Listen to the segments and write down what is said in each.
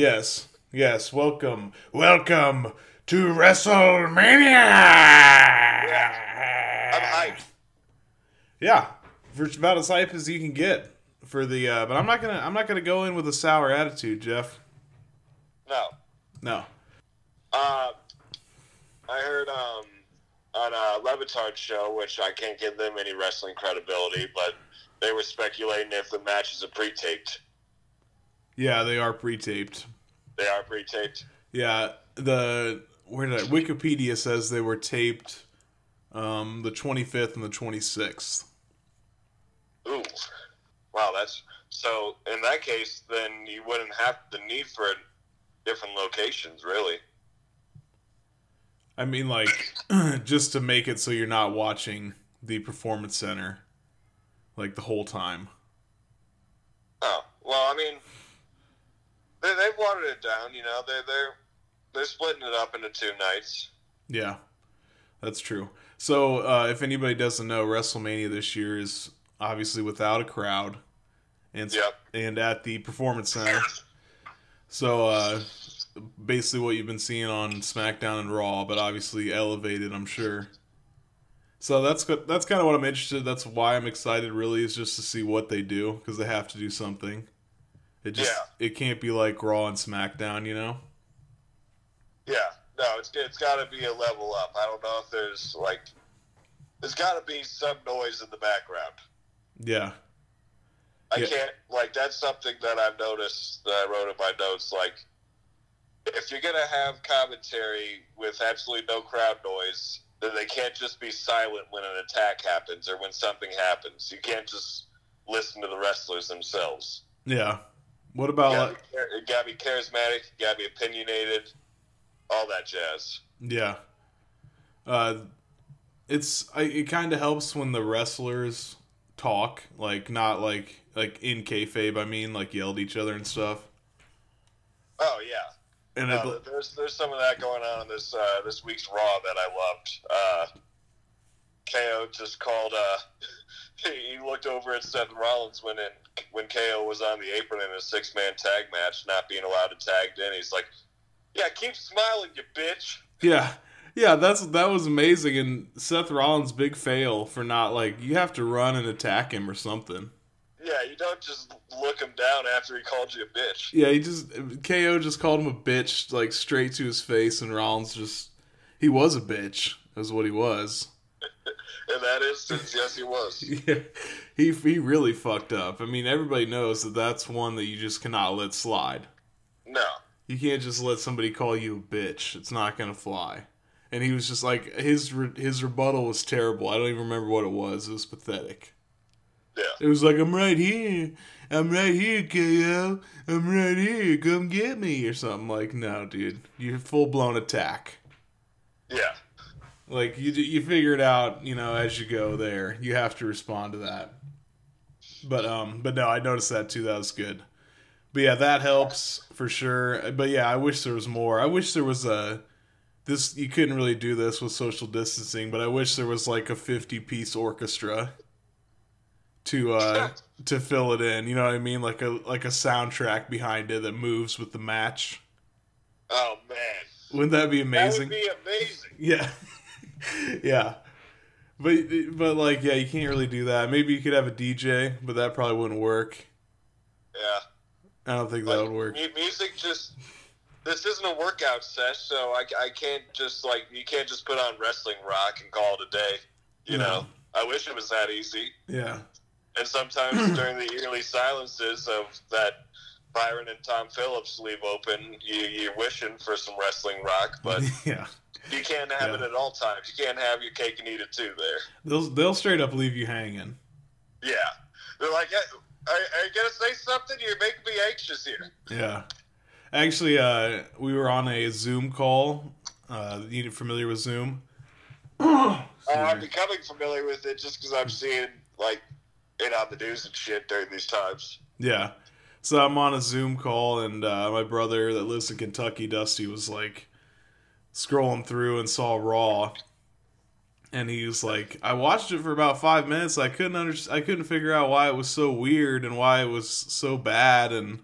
Yes, yes. Welcome, welcome to WrestleMania. Yeah. I'm hyped. Yeah, for about as hype as you can get for the. Uh, but I'm not gonna. I'm not gonna go in with a sour attitude, Jeff. No. No. Uh, I heard um on a Le Batard show, which I can't give them any wrestling credibility, but they were speculating if the matches are pre-taped. Yeah, they are pre-taped. They are pre-taped. Yeah, the where did I, Wikipedia says they were taped um, the 25th and the 26th. Ooh, wow, that's so. In that case, then you wouldn't have the need for different locations, really. I mean, like, just to make it so you're not watching the performance center like the whole time. Oh well, I mean, they they've watered it down. You know, they they're they're splitting it up into two nights. Yeah, that's true. So, uh, if anybody doesn't know, WrestleMania this year is obviously without a crowd, and Yep. and at the Performance Center. So, uh, basically, what you've been seeing on SmackDown and Raw, but obviously elevated, I'm sure. So that's that's kind of what I'm interested. That's why I'm excited. Really, is just to see what they do because they have to do something. It just Yeah. it can't be like Raw and SmackDown, you know. Yeah, no, it's it's got to be a level up. I don't know if there's like, there's got to be some noise in the background. Yeah, I Yeah. can't like that's something that I've noticed that I wrote in my notes. Like, if you're gonna have commentary with absolutely no crowd noise, then they can't just be silent when an attack happens or when something happens. You can't just listen to the wrestlers themselves. yeah. What about gotta, like be, gotta be charismatic. Gotta be opinionated. All that jazz. Yeah. Uh, it's I, it kind of helps when the wrestlers talk, like not like like in kayfabe. I mean, like yell at each other and stuff. Oh yeah. And No, there's there's some of that going on in this uh, this week's Raw that I loved. Uh, KO just called. Uh, he looked over at Seth Rollins when in, when KO was on the apron in a six man tag match, not being allowed to tag in. He's like, "Yeah, keep smiling, you bitch." yeah, yeah, that's that was amazing. And Seth Rollins' big fail for not like you have to run and attack him or something. Yeah, you don't just look him down after he called you a bitch. Yeah, he just KO just called him a bitch like straight to his face, and Rollins just he was a bitch. Is what he was. In that instance, yes, he was. Yeah, he he really fucked up. I mean, everybody knows that that's one that you just cannot let slide. No. You can't just let somebody call you a bitch. It's not gonna fly. And he was just like his re- his rebuttal was terrible. I don't even remember what it was. It was pathetic. Yeah. It was like I'm right here. I'm right here, KO. I'm right here. Come get me or something. Like no, dude. You full blown attack. Yeah. Like you you figure it out, you know, as you go there. You have to respond to that. But um but no, I noticed that too. That was good. But yeah, that helps for sure. But yeah, I wish there was more. I wish there was a this you couldn't really do this with social distancing, but I wish there was like a 50 piece orchestra to uh to fill it in. You know what I mean? Like a like a soundtrack behind it that moves with the match. Oh man, Wouldn't that be amazing? that would be amazing. Yeah. yeah. But but like yeah, you can't really do that. Maybe you could have a DJ, but that probably wouldn't work. Yeah. I don't think that would work. Music just. This isn't a workout set, so I, I can't just like you can't just put on wrestling rock and call it a day. You No. know, I wish it was that easy. Yeah. And sometimes during the eerily silences of that Byron and Tom Phillips leave open, you, you're wishing for some wrestling rock, but yeah. You can't have it at all times. You can't have your cake and eat it too. There, They'll they'll straight up leave you hanging. yeah. They're like, "Yeah, are, are you gonna say something? You're making me anxious here. Yeah. Actually, uh, we were on a Zoom call. Uh, you familiar with Zoom? Uh, I'm becoming familiar with it just because I'm seeing like it on the news and shit during these times. Yeah. So I'm on a Zoom call, and uh, my brother that lives in Kentucky, Dusty, was like scrolling through and saw Raw, and he was like, "I watched it for about five minutes. I couldn't under- I couldn't figure out why it was so weird and why it was so bad." And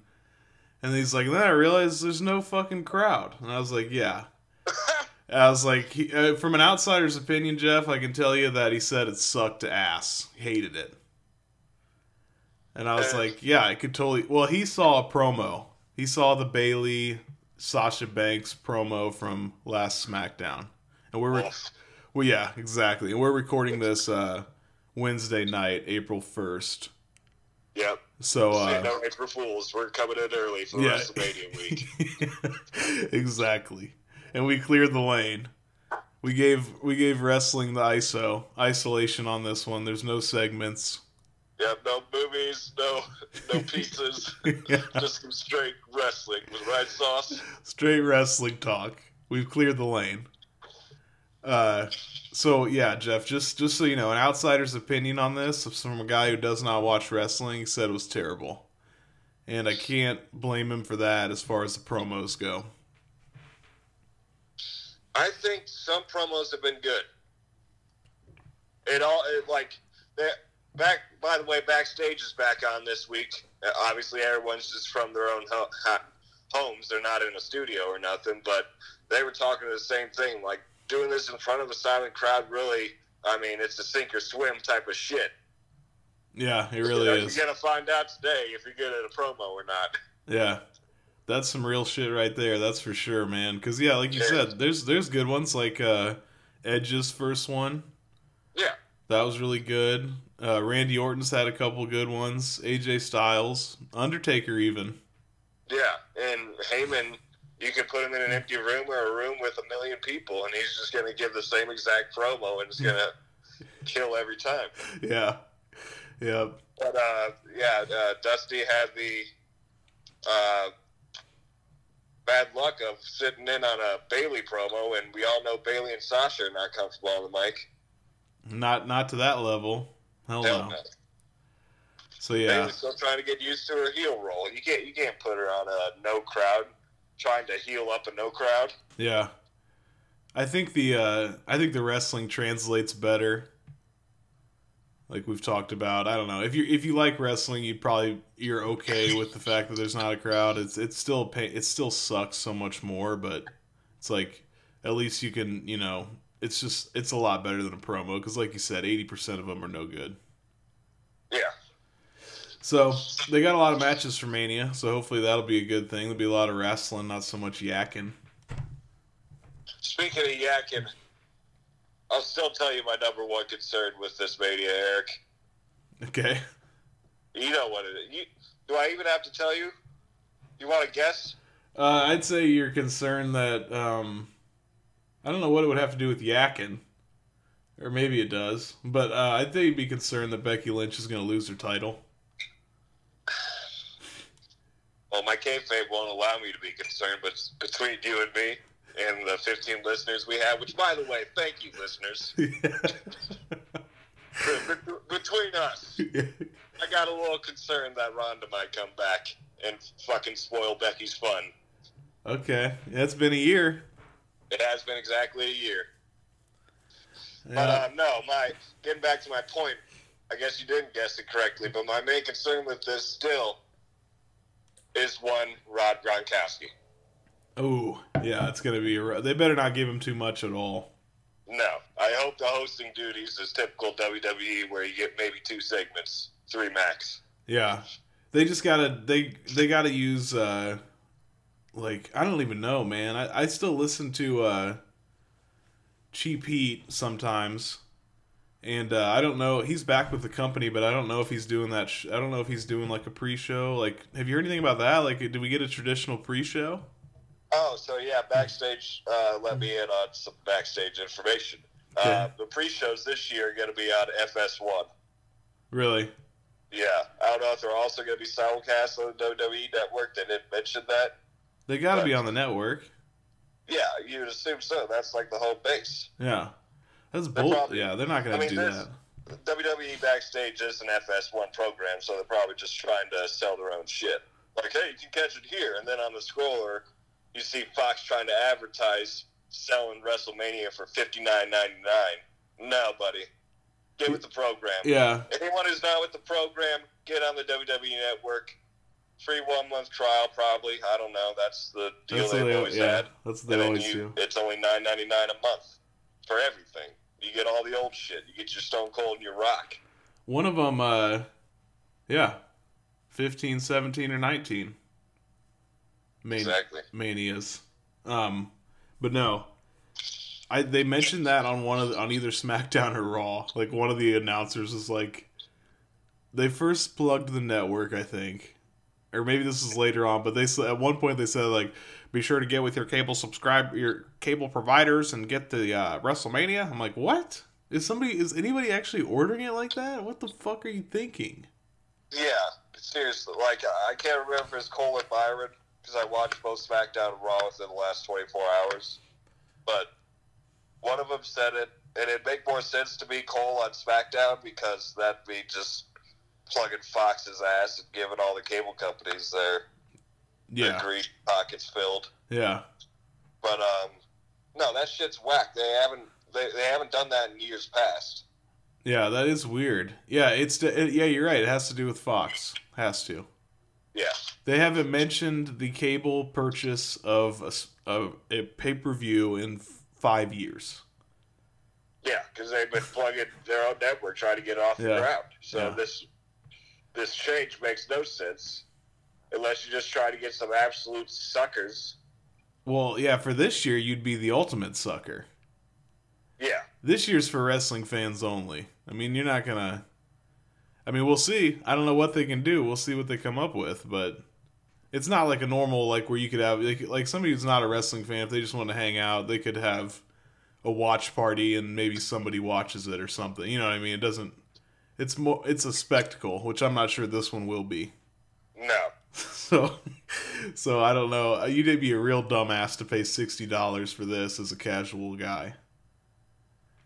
and he's like, "Then I realized there's no fucking crowd." And I was like, "Yeah." I was like, he, uh, from an outsider's opinion, Jeff, I can tell you that he said it sucked ass, hated it. And I was Uh. like, yeah, I could totally. Well, he saw a promo. He saw the Bayley Sasha Banks promo from last SmackDown, and we're well, yeah, exactly. And we're recording this uh, Wednesday night, April first. Yep. So uh, no April Fools. We're coming in early for Yeah. WrestleMania week. exactly. And we cleared the lane. We gave we gave wrestling the ISO isolation on this one. There's no segments. Yep. No movies. No no pizzas. Just some straight wrestling with right sauce. Straight wrestling talk. We've cleared the lane. Uh, so yeah, Jeff. Just just so you know, an outsider's opinion on this, from a guy who does not watch wrestling, said it was terrible, and I can't blame him for that as far as the promos go. I think some promos have been good. It all it, like they back. By the way, backstage is back on this week. Uh, obviously, everyone's just from their own ho- homes. They're not in a studio or nothing. But they were talking the same thing. Like doing this in front of a silent crowd. Really, I mean, it's a sink or swim type of shit. Yeah, it really You know, is. You're gonna find out today if you're good at a promo or not. Yeah. That's some real shit right there. That's for sure, man. Cuz yeah, like you Yeah. said, there's there's good ones like uh Edge's first one. Yeah. That was really good. Uh Randy Orton's had a couple good ones. AJ Styles, Undertaker even. Yeah, and Heyman, you could put him in an empty room or a room with a million people, and he's just going to give the same exact promo, and it's going to kill every time. Yeah. Yeah. But uh, yeah, uh, Dusty had the uh, bad luck of sitting in on a Bayley promo, and we all know Bayley and Sasha are not comfortable on the mic. Not not to that level. Hell Hell no. no. So yeah. Bayley's still trying to get used to her heel role. You can't you can't put her on a no crowd, trying to heel up a no crowd. Yeah. I think the uh I think the wrestling translates better. Like we've talked about. I don't know. If you if you like wrestling, you probably you're okay with the fact that there's not a crowd. It's it's still a pain, it still sucks so much more, but it's like at least you can, you know, it's just it's a lot better than a promo cuz like you said, 80% of them are no good. Yeah. So, they got a lot of matches for Mania, so hopefully that'll be a good thing. There'll be a lot of wrestling, not so much yakking. Speaking of yakking, I'll still tell you my number one concern with this mania, Eric. Okay. You know what it is. You, do I even have to tell you? You want to guess? Uh, I'd say you're concerned that um, I don't know what it would have to do with yakking, or maybe it does. But uh, I'd say you'd be concerned that Becky Lynch is going to lose her title. Well, my kayfabe won't allow me to be concerned, but between you and me, and the 15 listeners we have. Which, by the way, thank you, listeners. Between us, I got a little concerned that Ronda might come back and fucking spoil Becky's fun. okay, it's been a year. It has been exactly a year. But uh, no, my getting back to my point, I guess you didn't guess it correctly. But my main concern with this still is one Rob Gronkowski. oh, yeah, it's gonna be. A, they better not give him too much at all. No, I hope the hosting duties is typical WWE, where you get maybe two segments, three max. Yeah, they just gotta they they gotta use uh like I don't even know, man. I, I still listen to uh Cheap Heat sometimes, and uh, I don't know. He's back with the company, but I don't know if he's doing that. Sh- I don't know if he's doing like a pre-show. Like, have you heard anything about that? Like, did we get a traditional pre-show? Oh, so yeah, backstage. Uh, let me in on some backstage information. Uh, the pre-shows this year are going to be on FS1. Really? Yeah, I don't know if they're also going to be simulcast on the WWE Network. They didn't mention that. They got to be on the network. Yeah, you'd assume so. That's like the whole base. Yeah, that's bull. probably- yeah, they're not gonna I mean, do that. WWE Backstage is an FS1 program, so they're probably just trying to sell their own shit. Like, hey, you can catch it here, and then on the scroller, you see Fox trying to advertise selling WrestleMania for fifty nine ninety nine. No, buddy, get with the program. Yeah, Anyone who's not with the program, get on the WWE Network. Free one month trial, probably. I don't know. That's the deal that's they've they always yeah, had. that's what they And always you, do. it's only nine ninety nine a month for everything. You get all the old shit. You get your Stone Cold and your Rock. One of them, uh, yeah, 15, 17, or 19. Man- Exactly. Manias. Um, but no. I, they mentioned that on one of the, on either SmackDown or Raw. Like one of the announcers was like, they first plugged the network, I think, or maybe this is later on. But they at one point they said like, be sure to get with your cable subscribe your cable providers and get the uh, WrestleMania. I'm like, what? Is somebody is anybody actually ordering it like that? What the fuck are you thinking? Yeah, seriously. Like I can't remember if it's Cole or Byron because I watched both SmackDown and Raw within the last twenty four hours. But one of them said it, and it'd make more sense to be Cole on SmackDown because that'd be just plugging Fox's ass and giving all the cable companies their their Yeah, grease pockets filled. yeah, But um, no, that shit's whack. They haven't they, they haven't done that in years past. yeah. That is weird. Yeah, it's it, yeah. You're right. It has to do with Fox. Has to. Yeah, They haven't mentioned the cable purchase of a, of a pay per view in f- five years. yeah, because they've been plugging their own network trying to get it off the ground. So Yeah. this this change makes no sense unless you just try to get some absolute suckers. Well, yeah. For this year, you'd be the ultimate sucker. Yeah, This year's for wrestling fans only. I mean, you're not gonna. I mean, we'll see. I don't know what they can do. We'll see what they come up with, but it's not like a normal like where you could have like, like somebody who's not a wrestling fan. If they just want to hang out, they could have a watch party and maybe somebody watches it or something. You know what I mean? It doesn't. It's more. It's a spectacle, which I'm not sure this one will be. no, So, so I don't know. Uh, You'd be a real dumbass to pay sixty dollars for this as a casual guy.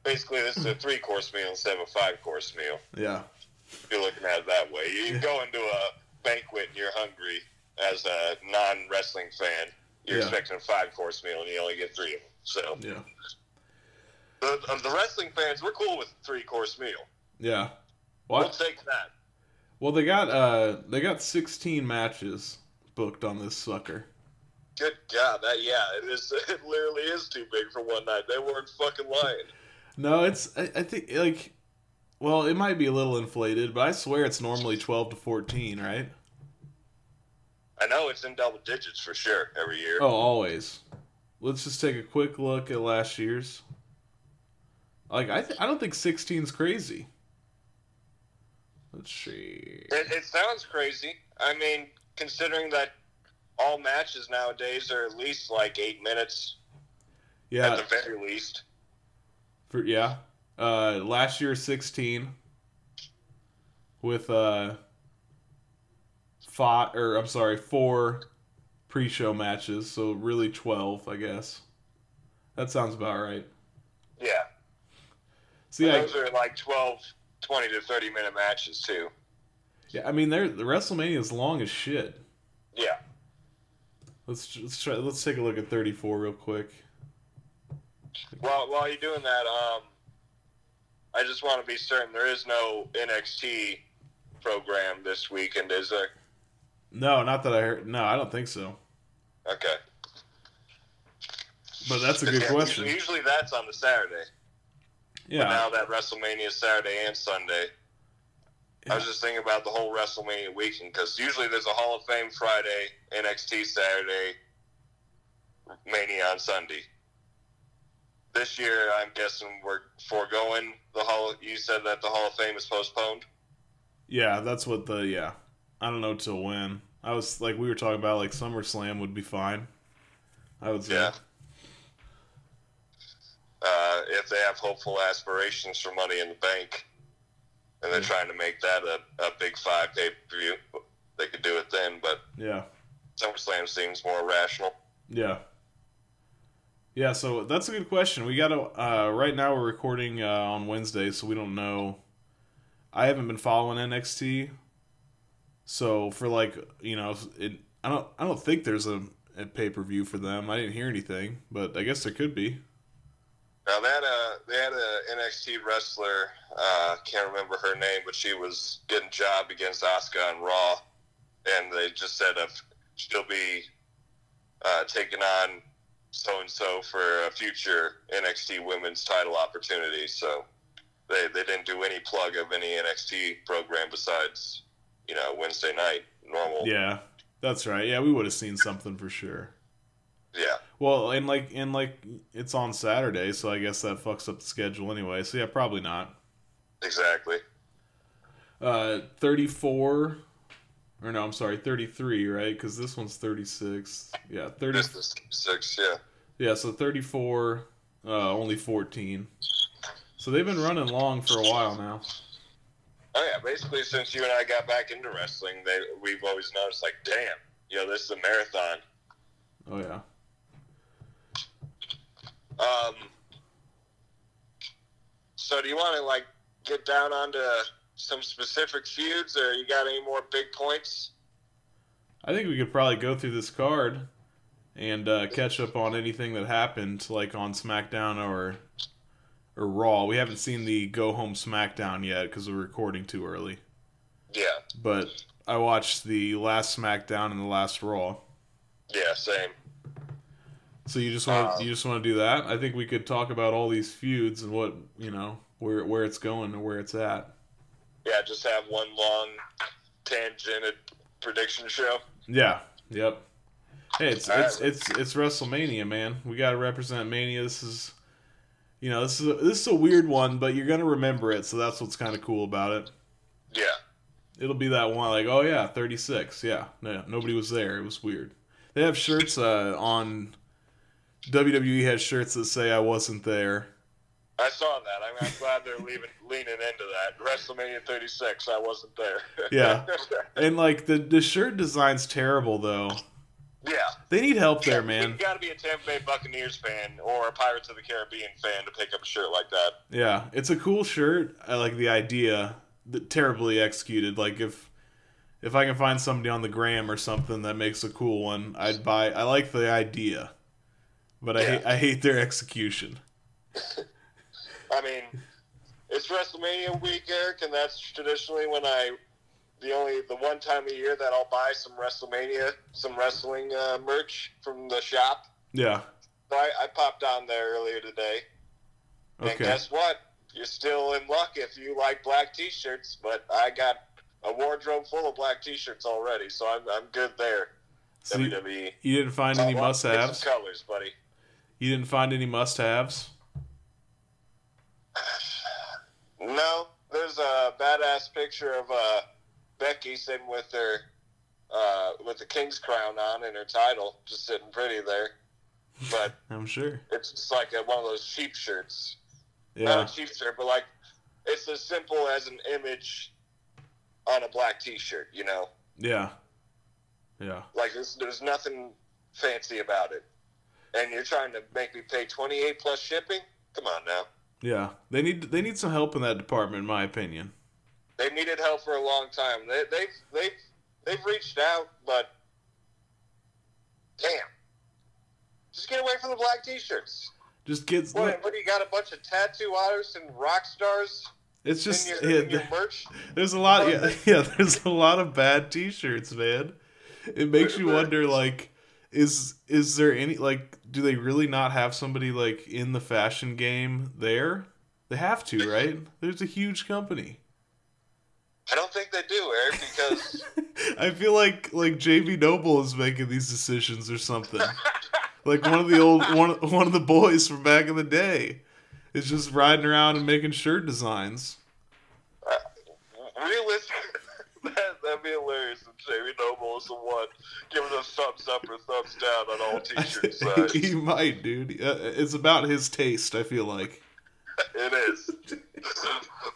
basically this is a three course meal instead of a five course meal. Yeah. If you're looking at it that way, you go into a banquet and you're hungry as a non wrestling fan. You're Yeah. expecting a five course meal and you only get three of them. So Yeah. the, the wrestling fans, we're cool with a three course meal. Yeah. We'll take that. Well, they got uh they got 16 matches booked on this sucker. Good God, that yeah, it is. It literally is too big for one night. They weren't fucking lying. No, it's I, I think like well, it might be a little inflated, but I swear it's normally 12 to 14, right? I know it's in double digits for sure every year. Oh, always. Let's just take a quick look at last year's. Like I th- I don't think 16's crazy. Let's see. It, it sounds crazy. I mean, considering that all matches nowadays are at least like eight minutes Yeah, at the very least. For yeah, uh, last year sixteen with uh five or I'm sorry four pre-show matches, so really twelve, I guess. That sounds about right. Yeah. See, I, those are like 12, 20 to 30 minute matches, too. yeah, I mean, they're, the WrestleMania is long as shit. Yeah. Let's let's try. Let's take a look at 34 real quick. While, while you're doing that, um, I just want to be certain there is no NXT program this weekend, is there? No, not that I heard. No, I don't think so. Okay. But that's a good Yeah, question. Usually that's on the Saturday. But Yeah, now that WrestleMania is Saturday and Sunday, I was just thinking about the whole WrestleMania weekend because usually there's a Hall of Fame Friday, NXT Saturday, Mania on Sunday. This year, I'm guessing we're foregoing the Hall. You said that the Hall of Fame is postponed. yeah, that's what the yeah. I don't know till when. I was like we were talking about like SummerSlam would be fine. I would say. Yeah. Uh, if they have hopeful aspirations for Money in the Bank, and they're trying to make that a, a big five pay per view, they could do it then. But Yeah. SummerSlam seems more rational. Yeah. Yeah, so that's a good question. We got to uh right now we're recording uh, on Wednesday, so we don't know. I haven't been following NXT. So for like, you know, it I don't I don't think there's a, a pay-per-view for them. I didn't hear anything, but I guess there could be. Now that a they had a NXT wrestler, uh, can't remember her name, but she was getting job against Asuka on Raw, and they just said if she'll be uh, taking on so and so for a future NXT Women's Title opportunity. So they they didn't do any plug of any NXT program besides you know Wednesday night normal. Yeah. That's right. Yeah, we would have seen something for sure. Yeah. Well, and like and like it's on Saturday, so I guess that fucks up the schedule anyway. So yeah, probably not. Exactly. Uh, 34 or no, I'm sorry, 33, right? Cuz this one's 36. Yeah, 30 This is six. Yeah. Yeah, so 34 uh only 14. So they've been running long for a while now. Oh yeah, basically since you and I got back into wrestling, they we've always noticed like, damn, you know, this is a marathon. Oh yeah. Um, so do you want to like get down onto some specific feuds, or you got any more big points? I think we could probably go through this card and uh, catch up on anything that happened, like on SmackDown or or Raw. We haven't seen the Go Home SmackDown yet because we're recording too early. Yeah, But I watched the last SmackDown and the last Raw. yeah, same. So you just want Uh, you just want to do that? I think we could talk about all these feuds and what you know where where it's going and where it's at. Yeah, just have one long tangent prediction show. Yeah. Yep. Hey, it's All it's right. it's it's WrestleMania, man. We got to represent Mania. This is, you know, this is a, this is a weird one, but you're gonna remember it, so that's what's kind of cool about it. Yeah, It'll be that one, like, oh yeah, 36. Yeah, no, nobody was there. It was weird. They have shirts uh, on. WWE has shirts that say I wasn't there. I saw that. I'm, I'm glad they're leaving, leaning into that. WrestleMania 36, I wasn't there. Yeah. And like the the shirt design's terrible though. yeah. They need help there, man. You got to be a Tampa Bay Buccaneers fan or a Pirates of the Caribbean fan to pick up a shirt like that. Yeah, it's a cool shirt. I like the idea. The, terribly executed. Like if if I can find somebody on the gram or something that makes a cool one, I'd buy. I like the idea, but I Yeah. hate I hate their execution. I mean, it's WrestleMania week, Eric, and that's traditionally when I, the only, the one time a year that I'll buy some WrestleMania, some wrestling uh, merch from the shop. Yeah. So I, I popped on there earlier today, and guess what? You're still in luck if you like black T-shirts, but I got a wardrobe full of black T-shirts already, so I'm, I'm good there. So you, WWE. you didn't find any well, get some must-haves. colors, buddy. You didn't find any must-haves. No, there's a badass picture of uh, Becky sitting with her uh, with the king's crown on and her title, just sitting pretty there. But I'm sure. it's just like a, one of those cheap shirts. Yeah. Not a cheap shirt, but like it's as simple as an image on a black T-shirt. You know, Yeah. Yeah. like there's, there's nothing fancy about it. And you're trying to make me pay 28 plus shipping. Come on now. Yeah, they need they need some help in that department, in my opinion. They've needed help for a long time. They, they've they've they've reached out, but damn, just get away from the black t-shirts. Just get. What, what do you got? A bunch of tattoo artists and rock stars It's just in your, yeah, in your merch. there's a lot. Yeah, yeah, there's a lot of bad T-shirts, man. It makes you wonder, like, is is there any like, do they really not have somebody like in the fashion game there? They have to, right? There's a huge company. I don't think they do, Eric, because I feel like like Jamie Noble is making these decisions or something. like one of the old one one of the boys from back in the day is just riding around and making shirt designs. Uh, realistic. That, that'd be hilarious Jamie Noble is the one giving a thumbs up or thumbs down on all t-shirt size. he might, dude. Uh, It's about his taste. I feel like. It is.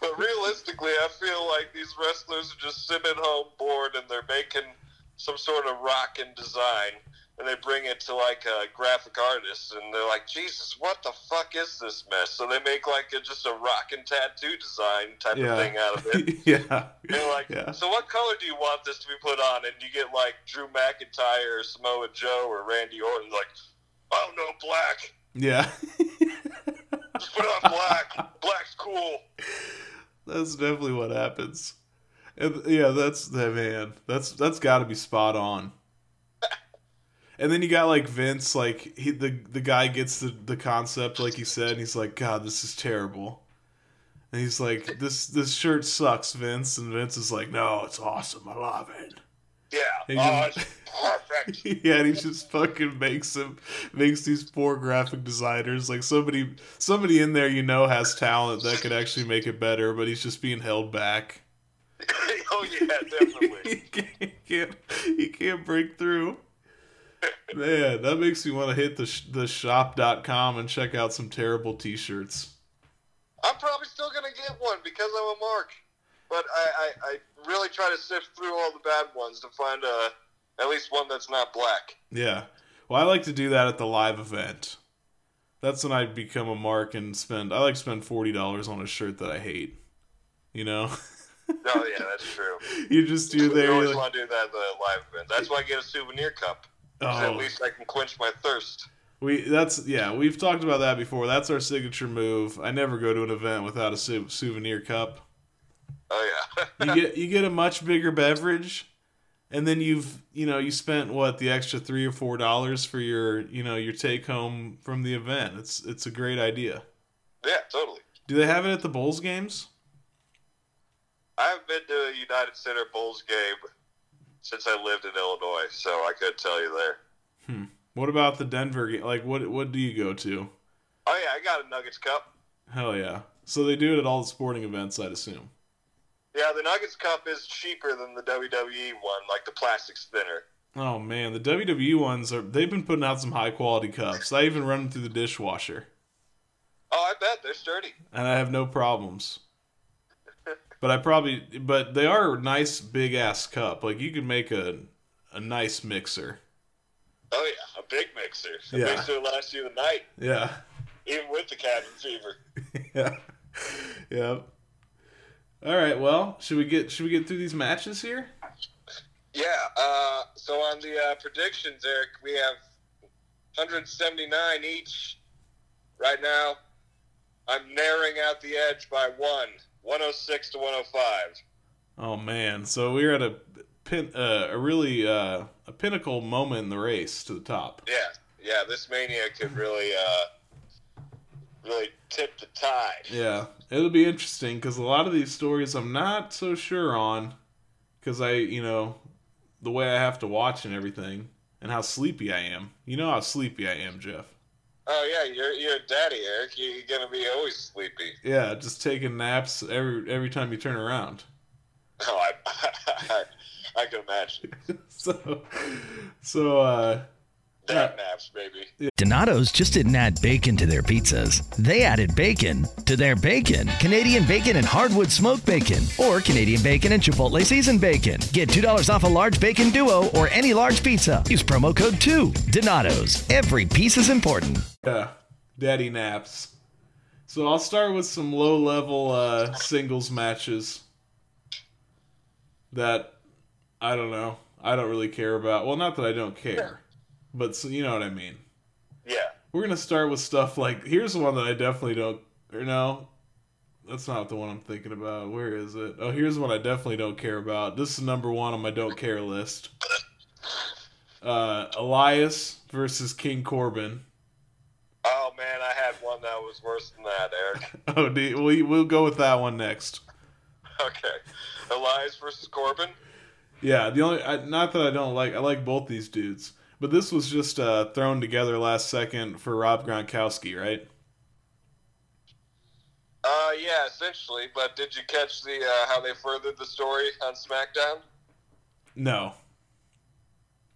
but realistically, I feel like these wrestlers are just sitting at home bored and they're making some sort of rockin' design and they bring it to like a graphic artist and they're like, Jesus, what the fuck is this mess? So they make like a, just a rock and tattoo design type Yeah. of thing out of it. yeah. They're like, Yeah. so what color do you want this to be put on? And you get like Drew McIntyre or Samoa Joe or Randy Orton, like, oh no, black. Yeah. Just put on black. Black's cool. that's definitely what happens. And yeah, that's the man. That's that's got to be spot on. And then you got like Vince, like he the the guy gets the the concept, like he said, and he's like, God, this is terrible. And he's like, this this shirt sucks, Vince. And Vince is like, No, it's awesome. I love it. Yeah. Oh, just- perfect. yeah, and he just fucking makes him makes these poor graphic designers like somebody somebody in there you know has talent that could actually make it better, but he's just being held back. oh yeah, definitely. he can't, he can't he can't break through. Man, that makes me want to hit the sh- the shop.com and check out some terrible t-shirts. I'm probably still gonna get one because I'm a mark. But I, I, I really try to sift through all the bad ones to find a at least one that's not black. Yeah. Well, I like to do that at the live event. That's when I become a mark and spend I like to spend $40 on a shirt that I hate. You know? Oh yeah, that's true. you just do You there. always you're like, want to do that at the live event. That's why I get a souvenir cup. 'Cause At oh, least I can quench my thirst. we that's yeah, we've talked about that before. That's our signature move. I never go to an event without a sou- souvenir cup. Oh yeah. You get you get a much bigger beverage, and then you've you know you spent what the extra three or four dollars for your you know your take home from the event. It's it's a great idea. yeah, totally. Do they have it at the Bulls games? I haven't been to a United Center Bulls game since I lived in Illinois, so I could tell you there. Hmm. What about the Denver game? Like what what do you go to? Oh yeah, I got a Nuggets cup. Hell yeah! So they do it at all the sporting events, I'd assume. Yeah, the Nuggets cup is cheaper than the WWE one, like the plastic's thinner. Oh man, the WWE ones are they've been putting out some high quality cups. I even run them through the dishwasher. Oh, I bet they're sturdy. and I have no problems. But I probably, but they are a nice big ass cup. Like you could make a a nice mixer. Oh yeah, a big mixer. A Yeah. mixer lasts you the night, Yeah, even with the cabin fever. yeah, yeah. All right. Well, should we get should we get through these matches here? Yeah. Uh, so on the uh, predictions, Eric, we have 179 each right now. I'm narrowing out the edge by one, 106 to 105. Oh man, so we're at a pin, uh, a really uh, a pinnacle moment in the race to the top. Yeah, yeah. This mania could really, uh, really tip the tide. Yeah, it'll be interesting because a lot of these stories I'm not so sure on because I, you know, the way I have to watch and everything and how sleepy I am. You know how sleepy I am, Jeff. Oh yeah, you're you're a daddy, Eric. You're gonna be always sleepy. Yeah, just taking naps every every time you turn around. Oh, I, I, I can imagine. so, so uh, Naps, baby. Donato's just didn't add bacon to their pizzas. They added bacon to their bacon. Canadian bacon and hardwood smoked bacon, or Canadian bacon and Chipotle seasoned bacon. Get $2 off a large bacon duo or any large pizza. Use promo code 2. Donato's. Every piece is important. Yeah, daddy naps. So I'll start with some low level uh, singles matches that I don't know. I don't really care about. Well, not that I don't care, but so, you know what I mean. Yeah. We're gonna start with stuff like here's one that I definitely don't. Or no, that's not the one I'm thinking about. Where is it? Oh, here's one I definitely don't care about. This is number one on my don't care list. Uh, Elias versus King Corbin. Oh man, I had one that was worse than that, Eric. Oh, you- we we'll go with that one next. okay. Elias versus Corbin. Yeah, the only I, not that I don't like I like both these dudes, but this was just uh, thrown together last second for Rob Gronkowski, right? Uh, yeah, essentially. But did you catch the uh, how they furthered the story on SmackDown? No,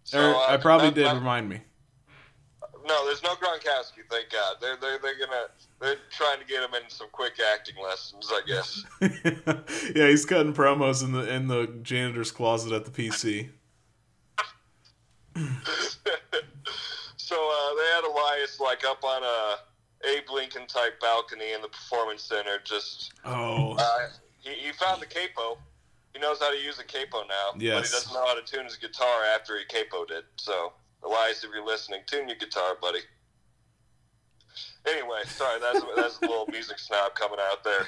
So, Or, uh, I probably did. not- Remind me. No, there's no Gronkowski. Thank God. They're they're they're gonna they're trying to get him in some quick acting lessons, I guess. yeah, he's cutting promos in the in the janitor's closet at the PC. so uh, they had Elias like up on a Abe Lincoln type balcony in the performance center. Just Oh, uh, he, he found the capo. He knows how to use a capo now, but he doesn't know how to tune his guitar after he capoed it. So Elias, if you're listening, tune your guitar, buddy. Anyway, sorry, that's that's a little music snob coming out there.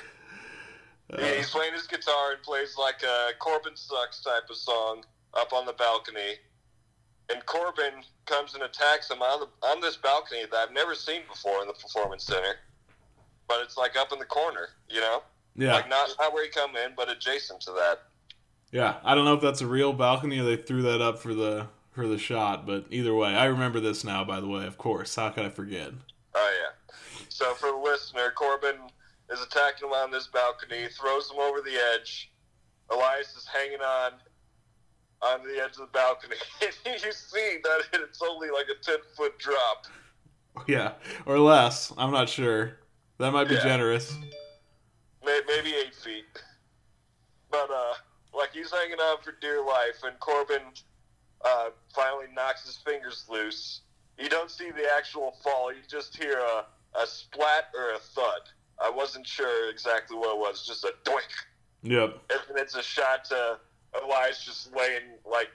He- He's playing his guitar and plays like a Corbin sucks type of song up on the balcony. And Corbin comes and attacks him on the on this balcony that I've never seen before in the performance center. But it's like up in the corner, you know? yeah, Like not not where you come in, but adjacent to that. yeah. I don't know if that's a real balcony or they threw that up for the for the shot, but either way, I remember this now. By the way, of course, how could I forget? Oh yeah. So for the listener, Corbin is attacking him on this balcony, throws him over the edge. Elias is hanging on on the edge of the balcony, and you see that it's only like a ten foot drop. Yeah, or less. I'm not sure. That might be Yeah. generous. Maybe eight feet. But uh, like he's hanging on for dear life, and Corbin uh, finally knocks his fingers loose. You don't see the actual fall; you just hear a, a splat or a thud. I wasn't sure exactly what it was, just a doink, Yep. and it's a shot to Elias just laying like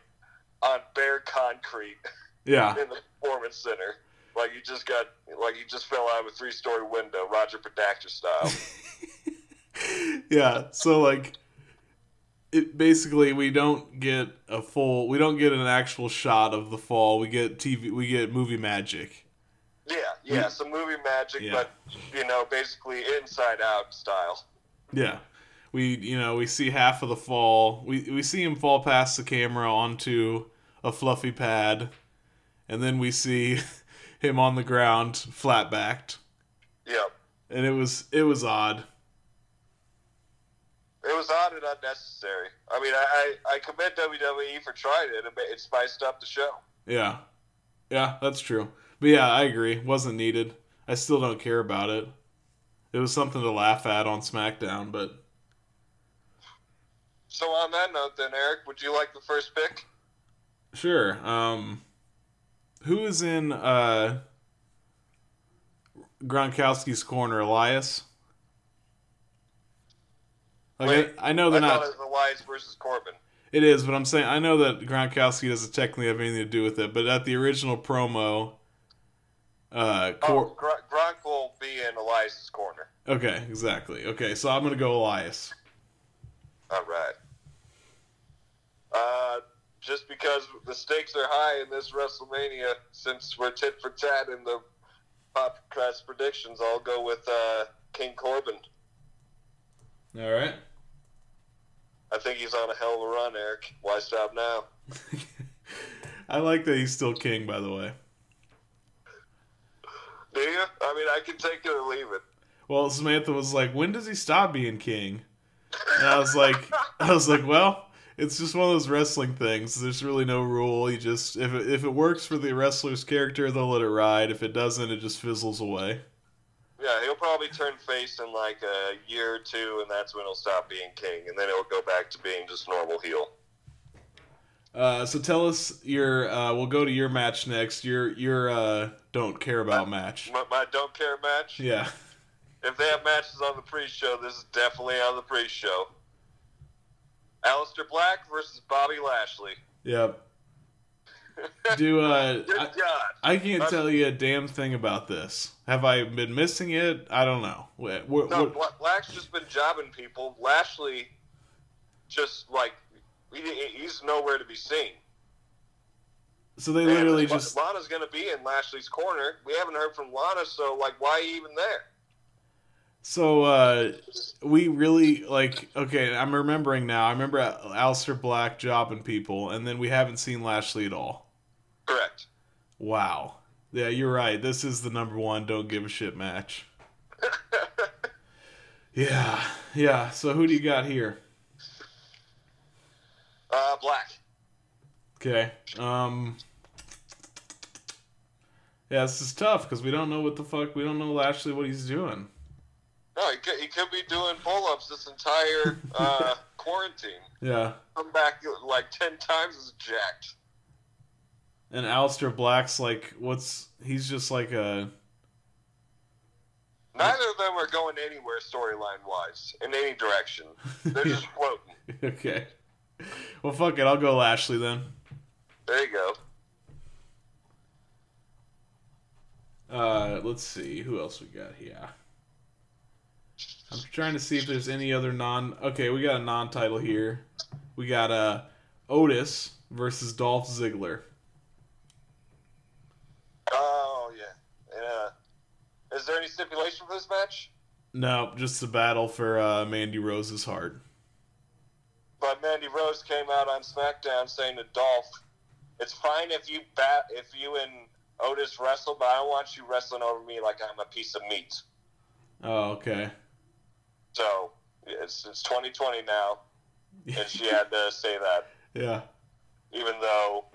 on bare concrete Yeah. in the performance center. Like you just got, like you just fell out of a three-story window, Roger Predactor style. yeah so like it basically we don't get a full we don't get an actual shot of the fall we get tv we get movie magic Yeah, yeah, some movie magic, Yeah. but you know, basically inside out style. yeah we you know we see half of the fall we we see him fall past the camera onto a fluffy pad and then we see him on the ground flat backed Yep. and it was it was odd It was odd and unnecessary. I mean, I, I, I commend WWE for trying it. It, it spiced up the show. yeah yeah that's true but yeah i agree wasn't needed i still don't care about it it was something to laugh at on smackdown but So on that note, then Eric, would you like the first pick? Sure. Um, who is in uh, Gronkowski's corner? Elias. Like Wait, I, I know they're I not. thought it was Elias versus Corbin. It is, but I'm saying I know that Gronkowski doesn't technically have anything to do with it. But at the original promo, uh, Oh, Gr- Gronk will be in Elias's corner. okay, exactly. Okay, so I'm gonna go Elias. All right. Uh, just because the stakes are high in this WrestleMania, since we're tit for tat in the podcast predictions, I'll go with uh, King Corbin. All right. I think he's on a hell of a run, Eric. Why stop now? I like that he's still king. By the way. Do you? I mean, I can take it or leave it. Well, Samantha was like, "When does he stop being king?" And I was like, "I was like, well, it's just one of those wrestling things. There's really no rule. You just if it, if it works for the wrestler's character, they'll let it ride. If it doesn't, it just fizzles away. Yeah, he'll probably turn face in like a year or two, and that's when he'll stop being king, and then he'll go back to being just normal heel. Uh, so tell us your. Uh, we'll go to your match next. Your your uh, don't care about match. My, my don't care match. Yeah. If they have matches on the pre-show, this is definitely on the pre-show. Aleister Black versus Bobby Lashley. Yep. Do uh, Good I, God. I can't tell you a damn thing about this. Have I been missing it? I don't know. What, what, No, Black's just been jobbing people. Lashley, just like he, he's nowhere to be seen. so they And literally just Lana's going to be in Lashley's corner. We haven't heard from Lana, so like, why even there? So uh we really like okay, I'm remembering now. I remember Al- Aleister Black jobbing people and then we haven't seen Lashley at all. Correct. Wow. Yeah, you're right. This is the number one don't give a shit match. yeah. Yeah. So who do you got here? Uh, Black. Okay. Um Yeah, this is tough because we don't know what the fuck. We don't know Lashley what he's doing. Could, he could be doing pull-ups this entire uh, quarantine. Yeah. Come back like ten times as jacked. And Aleister Black's like, what's. He's just like a. Neither of them are going anywhere storyline wise in any direction. They're just floating. Okay. Well, fuck it. I'll go Lashley then. There you go. Uh, let's see who else we got here. I'm trying to see if there's any other non. Okay, we got a non-title here. We got uh Otis versus Dolph Ziggler. Oh yeah. Yeah. Is there any stipulation for this match? No, just a battle for uh, Mandy Rose's heart. But Mandy Rose came out on SmackDown saying to Dolph, "It's fine if you bat if you and Otis wrestle, but I don't want you wrestling over me like I'm a piece of meat." Oh, okay. So it's it's 2020 now, and she had to say that, Yeah. even though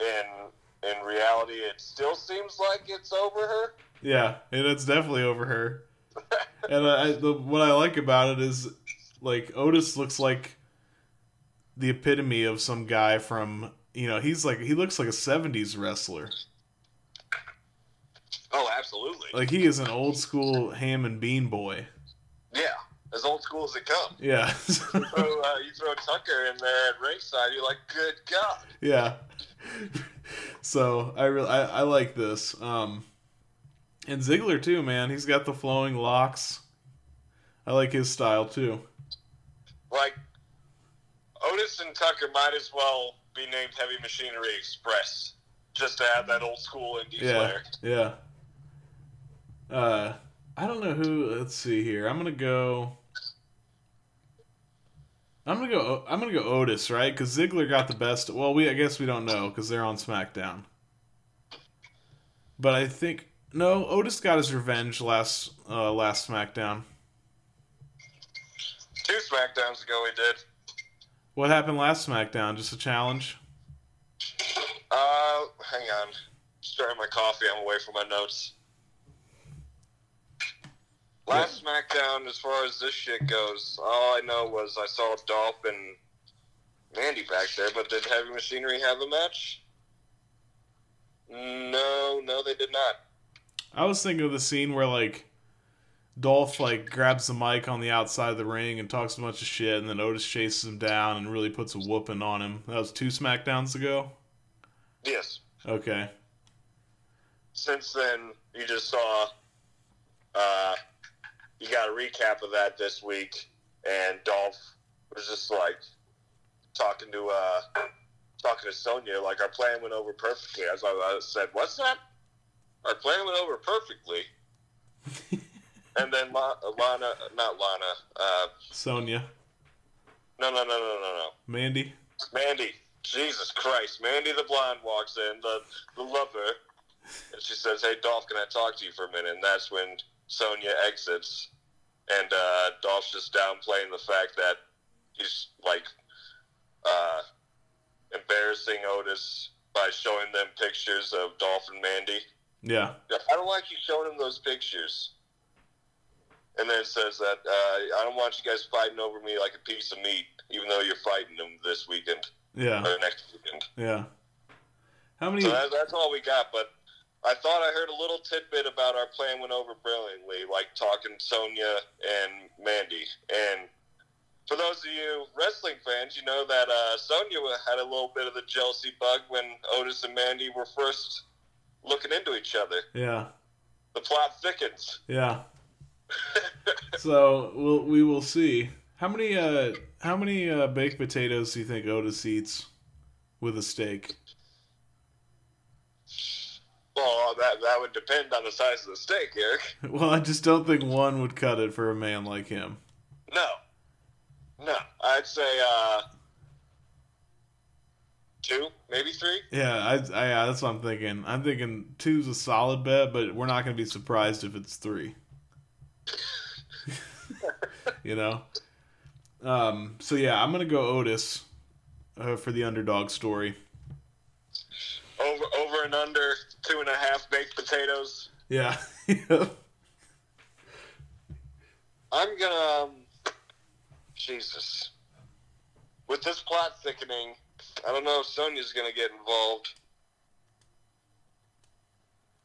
in in reality it still seems like it's over her. Yeah, and it's definitely over her. and I, the, what I like about it is, like Otis looks like the epitome of some guy from you know he's like he looks like a '70s wrestler. Oh, absolutely. Like he is an old school ham and bean boy. Yeah, as old school as it comes. Yeah, So uh, you throw Tucker in there at ringside, you're like, good God. yeah. So I really I, I like this. Um, and Ziggler too, man. He's got the flowing locks. I like his style too. Like, Otis and Tucker might as well be named Heavy Machinery Express just to have that old school indie Yeah, flair. yeah. Uh, I don't know who. Let's see here. I'm gonna go. I'm gonna go. I'm gonna go Otis, right? Because Ziggler got the best. Well, we I guess we don't know because they're on SmackDown. But I think no. Otis got his revenge last uh, last SmackDown. Two SmackDowns ago, he did. What happened last SmackDown? Just a challenge. Uh, hang on. Stirring my coffee. I'm away from my notes. Last SmackDown, as far as this shit goes, all I know was I saw Dolph and Mandy back there, but did Heavy Machinery have a match? No, no, they did not. I was thinking of the scene where like Dolph like grabs the mic on the outside of the ring and talks a bunch of shit, and then Otis chases him down and really puts a whooping on him. That was two Smackdowns ago. Yes. Okay. Since then, you just saw. Uh, you got a recap of that this week, and Dolph was just like talking to uh, talking to Sonya like our plan went over perfectly. As I, I said, "What's that?" Our plan went over perfectly. and then La- Lana, not Lana, uh, Sonya, no, no, no, no, no, no. Mandy. Mandy, Jesus Christ, Mandy the blonde walks in, the the lover, and she says, "Hey, Dolph, can I talk to you for a minute?" And that's when Sonya exits, and uh, Dolph's just downplaying the fact that he's like uh, embarrassing Otis by showing them pictures of Dolph and Mandy. Yeah. I don't like you showing them those pictures. And then it says that uh, I don't want you guys fighting over me like a piece of meat, even though you're fighting them this weekend Yeah. or next weekend. Yeah. How many? So that, that's all we got. But I thought I heard a little tidbit about our plan went over brilliantly, like talking Sonya and Mandy. And for those of you wrestling fans, you know that uh, Sonya had a little bit of the jealousy bug when Otis and Mandy were first looking into each other. Yeah. The plot thickens. Yeah. so we'll we will see. How many uh how many uh, baked potatoes do you think Otis eats with a steak? Well, that that would depend on the size of the steak, Eric. Well, I just don't think one would cut it for a man like him. No, no, I'd say uh, two, maybe three. Yeah, I, I yeah, that's what I'm thinking. I'm thinking two's a solid bet, but we're not going to be surprised if it's three. you know. Um. So yeah, I'm gonna go Otis uh, for the underdog story. Over over and under two and a half baked potatoes. Yeah. I'm gonna. Um, Jesus. With this plot thickening, I don't know if Sonya's gonna get involved.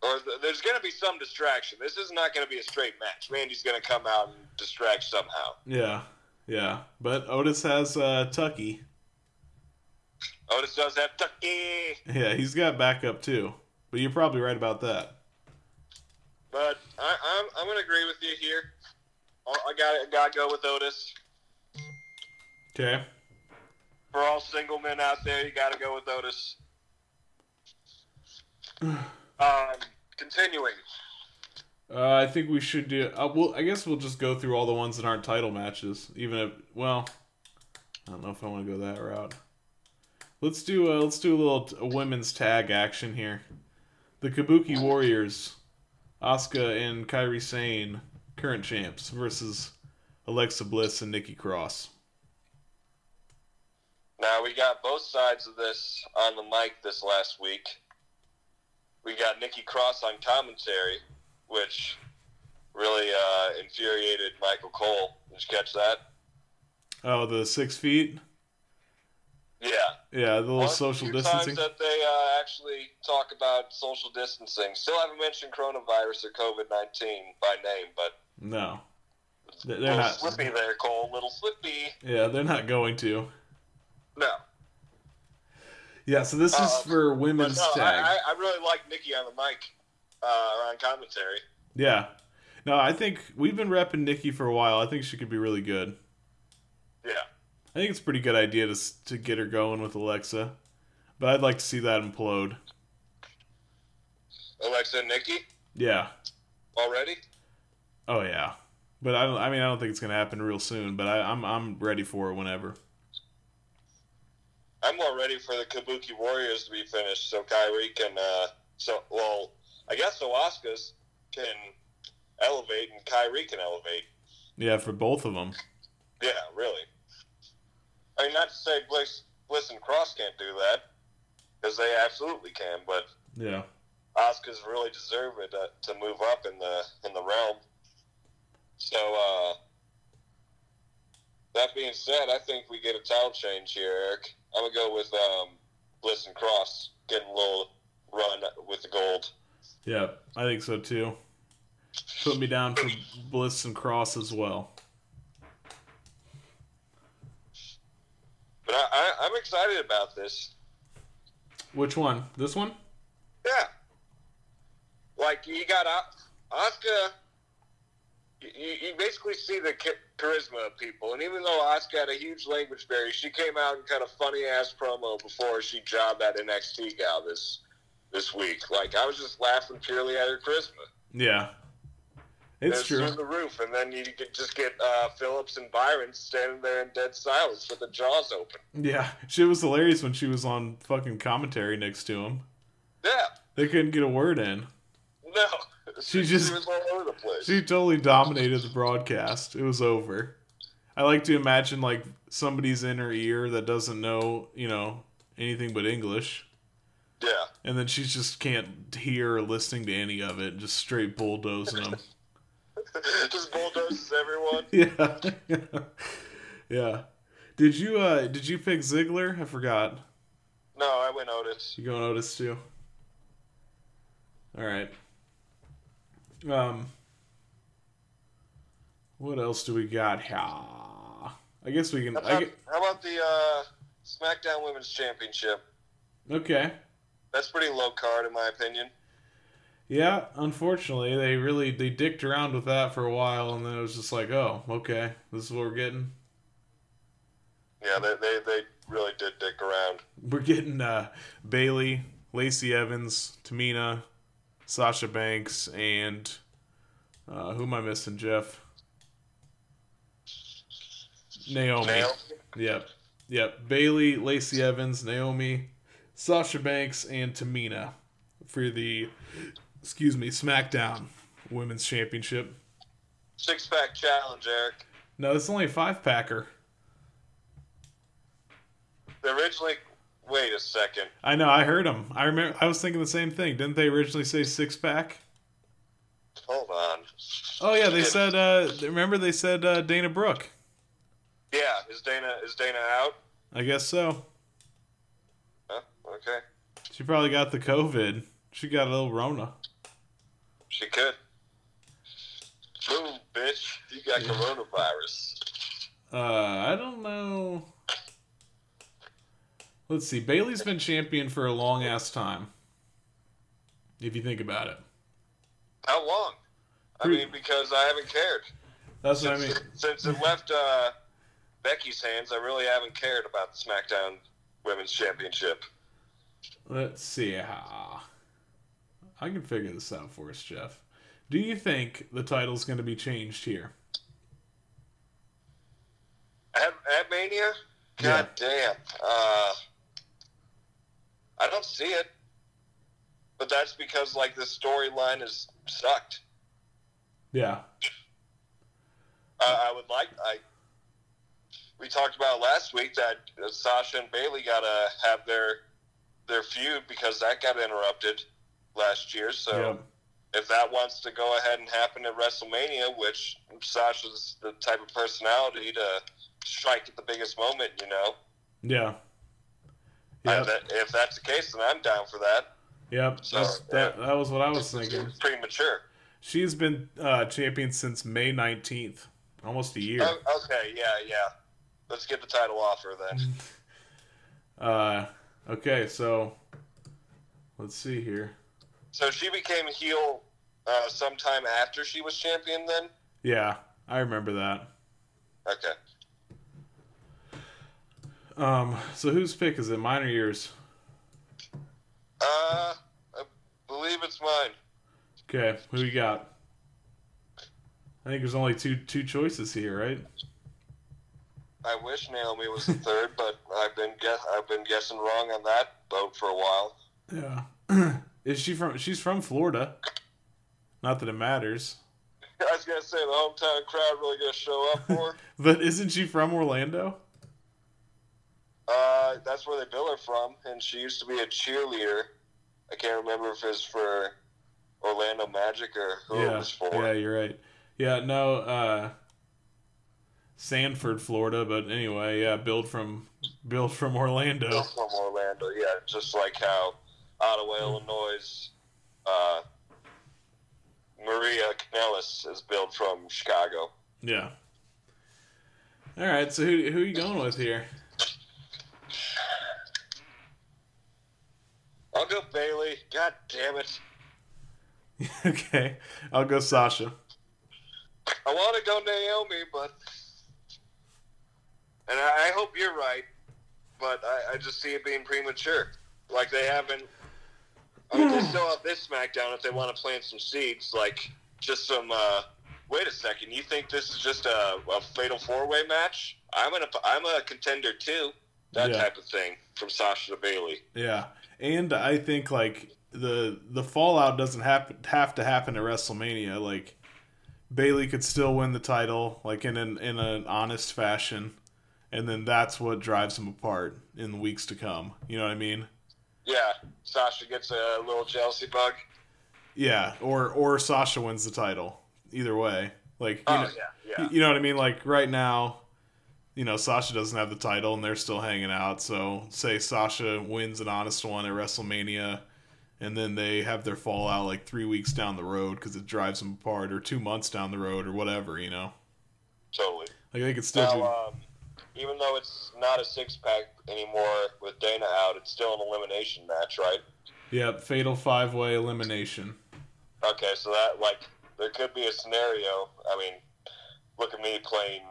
Or th- there's gonna be some distraction. This is not gonna be a straight match. Randy's gonna come out and distract somehow. yeah. Yeah. But Otis has uh, Tucky. Otis does have Tucky, Yeah, he's got backup too. But you're probably right about that. but I, I'm I'm gonna agree with you here. I I got got to go with Otis. Okay. For all single men out there, you got to go with Otis. Um, continuing. Uh, I think we should do. Uh, well, I guess we'll just go through all the ones that aren't title matches. Even if, well, I don't know if I want to go that route. Let's do. Uh, let's do a little t- a women's tag action here. The Kabuki Warriors, Asuka and Kairi Sane, current champs, versus Alexa Bliss and Nikki Cross. Now we got both sides of this on the mic this last week. We got Nikki Cross on commentary, which really uh, infuriated Michael Cole. Did you catch that? Oh, the six feet. Yeah. Yeah, the little One social distancing. Times that they uh, actually talk about social distancing. Still haven't mentioned coronavirus or COVID nineteen by name, but No, They- they're little not. slippy there, Cole. Little slippy. Yeah, they're not going to. No. Yeah, so this is Uh, for women's no, tag. I, I, I really like Nikki on the mic uh, or on commentary. Yeah. No, I think we've been repping Nikki for a while. I think she could be really good. Yeah. I think it's a pretty good idea to to get her going with Alexa, but I'd like to see that implode. Alexa and Nikki Yeah. already? Oh yeah. But I don't. I mean, I don't think it's gonna happen real soon. But I, I'm I'm ready for it whenever. I'm more ready for the Kabuki Warriors to be finished so Kairi can, uh, so, well, I guess so Asuka's can elevate and Kairi can elevate. Yeah, for both of them. Yeah, really. I mean, not to say Bliss, Bliss and Cross can't do that, because they absolutely can, but Yeah. Asuka's really deserve it uh, to move up in the in the realm. So, uh, that being said, I think we get a title change here, Eric. I'm gonna go with um, Bliss and Cross getting a little run with the gold. Yeah, I think so too. Put me down for Bliss and Cross as well. But I, I, I'm excited about this. Which one? This one? Yeah. Like you got Asuka. You, you basically see the charisma of people, and even though Asuka had a huge language barrier, she came out and cut a funny ass promo before she jobbed that NXT gal this this week. Like I was just laughing purely at her charisma. Yeah. It's true. through the roof, and then you could just get uh, Phillips and Byron standing there in dead silence with the jaws open. Yeah, she was hilarious when she was on fucking commentary next to him. Yeah, They couldn't get a word in. no, She just- was all over the place. She totally dominated the broadcast. It was over. I like to imagine like somebody's in her ear that doesn't know, you know, anything but English. Yeah. And then she just can't hear or listening to any of it, just straight bulldozing them. Just bulldozes everyone. yeah. yeah. Did you uh did you pick Ziggler? I forgot. No, I went Otis. You going Otis too? All right. Um what else do we got here? I guess we can How I about, how about the uh, SmackDown Women's Championship? Okay. That's pretty low card in my opinion. Yeah, unfortunately, they really they dicked around with that for a while, and then it was just like, oh, okay, this is what we're getting. Yeah, they they, they really did dick around. We're getting uh, Bayley, Lacey Evans, Tamina, Sasha Banks, and uh, who am I missing? Jeff. Naomi. Nail. Yep. Yep. Bayley, Lacey Evans, Naomi, Sasha Banks, and Tamina for the excuse me, SmackDown Women's Championship. Six pack challenge, Eric. No, it's only a five packer. They originally. Wait a second. I know, I heard them. I remember I was thinking the same thing. Didn't they originally say six pack? Hold on. Oh yeah, they said uh remember they said uh, Dana Brooke. Yeah, is Dana is Dana out? I guess so. Huh? Okay, She probably got the COVID. She got a little Rona. She could. Boom, bitch! You got coronavirus. Uh, I don't know. Let's see. Bayley's been champion for a long ass time. If you think about it, How long? I mean, because I haven't cared that's what I mean. since it left uh, Becky's hands. I really haven't cared about the SmackDown Women's Championship. Let's see. Ah, I can figure this out for us, Jeff. Do you think the title's going to be changed here? At, at Mania? God damn. Uh, I don't see it. But that's because, like, the storyline is sucked. Yeah. Uh, I would like. I. We talked about last week that Sasha and Bayley got to have their their feud because that got interrupted last year. So Yep. if that wants to go ahead and happen at WrestleMania, which Sasha's the type of personality to strike at the biggest moment, you know. Yeah. Yep. that, if that's the case, then I'm down for that. Yep. So, That's, that, that was what I was It's thinking. premature. She's been uh, champion since May 19th. Almost a year. Oh, okay, yeah, yeah. Let's get the title off her then. Uh, okay, so let's see here. So she became a heel uh, sometime after she was champion. Then Yeah, I remember that. okay. Um, so whose pick is it? Mine or yours? Uh, I believe it's mine. Okay, who you got? I think there's only two two choices here, right? I wish Naomi was the third, but I've been guess I've been guessing wrong on that boat for a while. Yeah. is she from? She's from Florida. Not that it matters, I was gonna say the hometown crowd really gonna show up for. her. but isn't she from Orlando? uh, that's where they bill her from, and she used to be a cheerleader. I can't remember if it's for Orlando Magic or who it yeah, was for. yeah, you're right. Yeah, no, uh, Sanford, Florida, but anyway, yeah, build from build from Orlando. from Orlando. Yeah, just like how Ottawa, Illinois, uh, Maria Kanellis is built from Chicago. Yeah. All right, so who who are you going with here? I'll go Bayley. God damn it! okay, I'll go Sasha. I want to go Naomi, but and I, I hope you're right, but I, I just see it being premature. Like they haven't. I mean, they still have this SmackDown if they want to plant some seeds, like just some. Uh, wait a second, you think this is just a, a fatal four way match? I'm gonna. I'm a contender too. That Yeah. type of thing from Sasha to Bayley. Yeah, and I think like the the fallout doesn't happen have to happen at WrestleMania. Like Bayley could still win the title, like in an in an honest fashion, and then that's what drives them apart in the weeks to come. You know what I mean? Yeah, Sasha gets a little jealousy bug. Yeah, or or Sasha wins the title. Either way, like you, Oh know, yeah, yeah. you know what I mean? Like right now, you know Sasha doesn't have the title and they're still hanging out. So say Sasha wins an honest one at WrestleMania, and then they have their fallout like three weeks down the road because it drives them apart, or two months down the road, or whatever. You know, Totally. like they could still do. Um, even though it's not a six pack anymore with Dana out, it's still an elimination match, right? Yep, fatal five way elimination. Okay, so that like there could be a scenario. I mean, look at me playing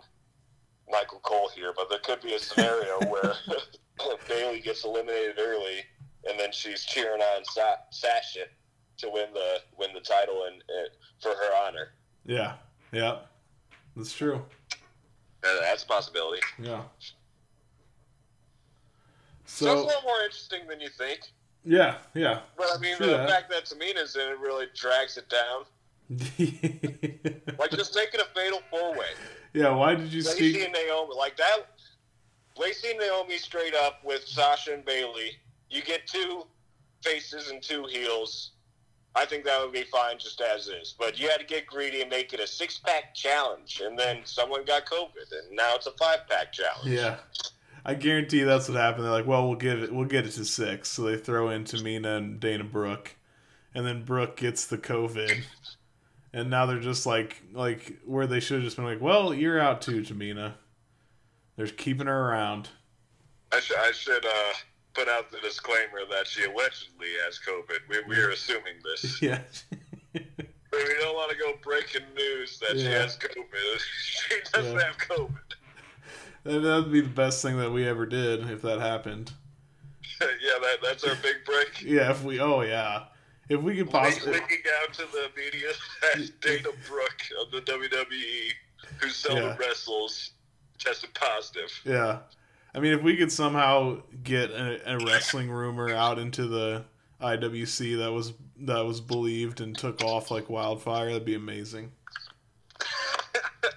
Michael Cole here, but there could be a scenario where Bayley gets eliminated early, and then she's cheering on Sa- Sasha to win the win the title and for her honor. Yeah, yeah, that's true. That's a possibility. Yeah. So, So it's a little more interesting than you think. yeah, yeah. But I mean, the that. fact that Tamina's in it really drags it down. Like just making a fatal four way. yeah. Why did you Lacey speak? and Naomi, like that. Lacey and Naomi straight up with Sasha and Bayley. You get two faces and two heels. I think that would be fine just as is. But you had to get greedy and make it a six pack challenge, and then someone got COVID, and now it's a five pack challenge. Yeah. I guarantee that's what happened. They're like, well, we'll get it. We'll get it to six. So they throw in Tamina and Dana Brooke, and then Brooke gets the COVID, and now they're just like, like where they should have just been like, well, you're out too, Tamina. They're keeping her around. I should I should uh, put out the disclaimer that she allegedly has COVID. We, we are assuming this. Yeah. But we don't want to go breaking news that she has COVID. she doesn't Yeah. have COVID. That'd be the best thing that we ever did if that happened. yeah, that, that's our big break. Yeah, if we. Oh yeah, if we could possibly. Leaking out to the media that Dana Brooke of the WWE, who seldom Yeah. wrestles, tested positive. Yeah, I mean, if we could somehow get a, a wrestling rumor out into the IWC that was that was believed and took off like wildfire, that'd be amazing.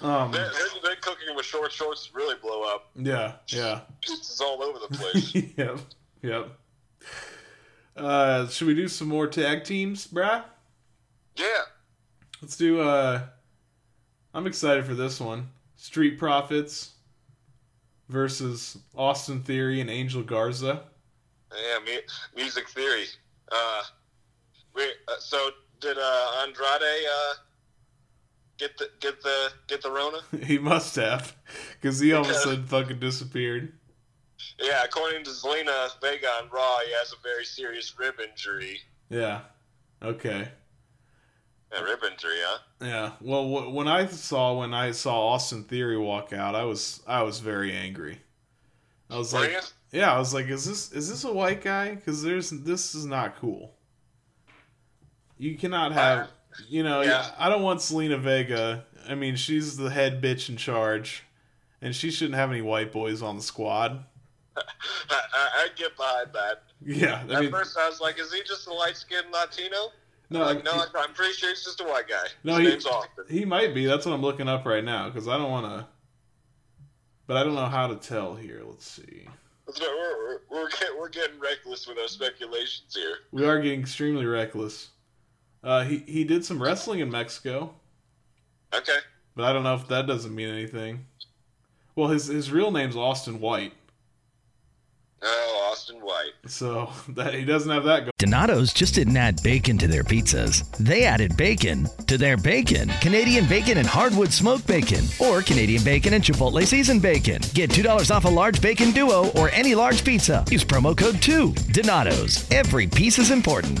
um. They're, they're, they're cooking with short shorts to really blow up. Yeah. Yeah. It's all over the place. yep. Yep. Uh, should we do some more tag teams, brah? yeah. Let's do. Uh, I'm excited for this one. Street Profits versus Austin Theory and Angel Garza. Yeah, mu- music theory. Uh, we, uh, so did uh, Andrade uh, get the get the get the Rona? he must have, because he all of a sudden fucking disappeared. Yeah, according to Zelina Vega on Raw, he has a very serious rib injury. Yeah. Okay. Yeah, rib injury, huh? Yeah. Well, wh- when I saw when I saw Austin Theory walk out, I was I was very angry. I was Were like, you? yeah, I was like, is this is this a white guy? Because there's this is not cool. You cannot have, you know, yeah. I don't want Zelina Vega. I mean, she's the head bitch in charge, and she shouldn't have any white boys on the squad. I, I, I get behind that. Yeah, I At mean, first, I was like, "Is he just a light skinned Latino?" No, like, no, he, I'm pretty sure he's just a white guy. No, His he- name's Austin. he might be. That's what I'm looking up right now because I don't want to, but I don't know how to tell here. Let's see. So we're, we're, we're, get, we're getting reckless with our speculations here. We are getting extremely reckless. Uh, he he did some wrestling in Mexico, Okay. but I don't know if that doesn't mean anything. Well, his his real name's Austin White, Oh, Austin White. so that he doesn't have that. Go- Donato's just didn't add bacon to their pizzas. They added bacon to their bacon. Canadian bacon and hardwood smoked bacon, or Canadian bacon and Chipotle seasoned bacon. Get $2 off a large bacon duo or any large pizza. Use promo code 2. Donato's. Every piece is important.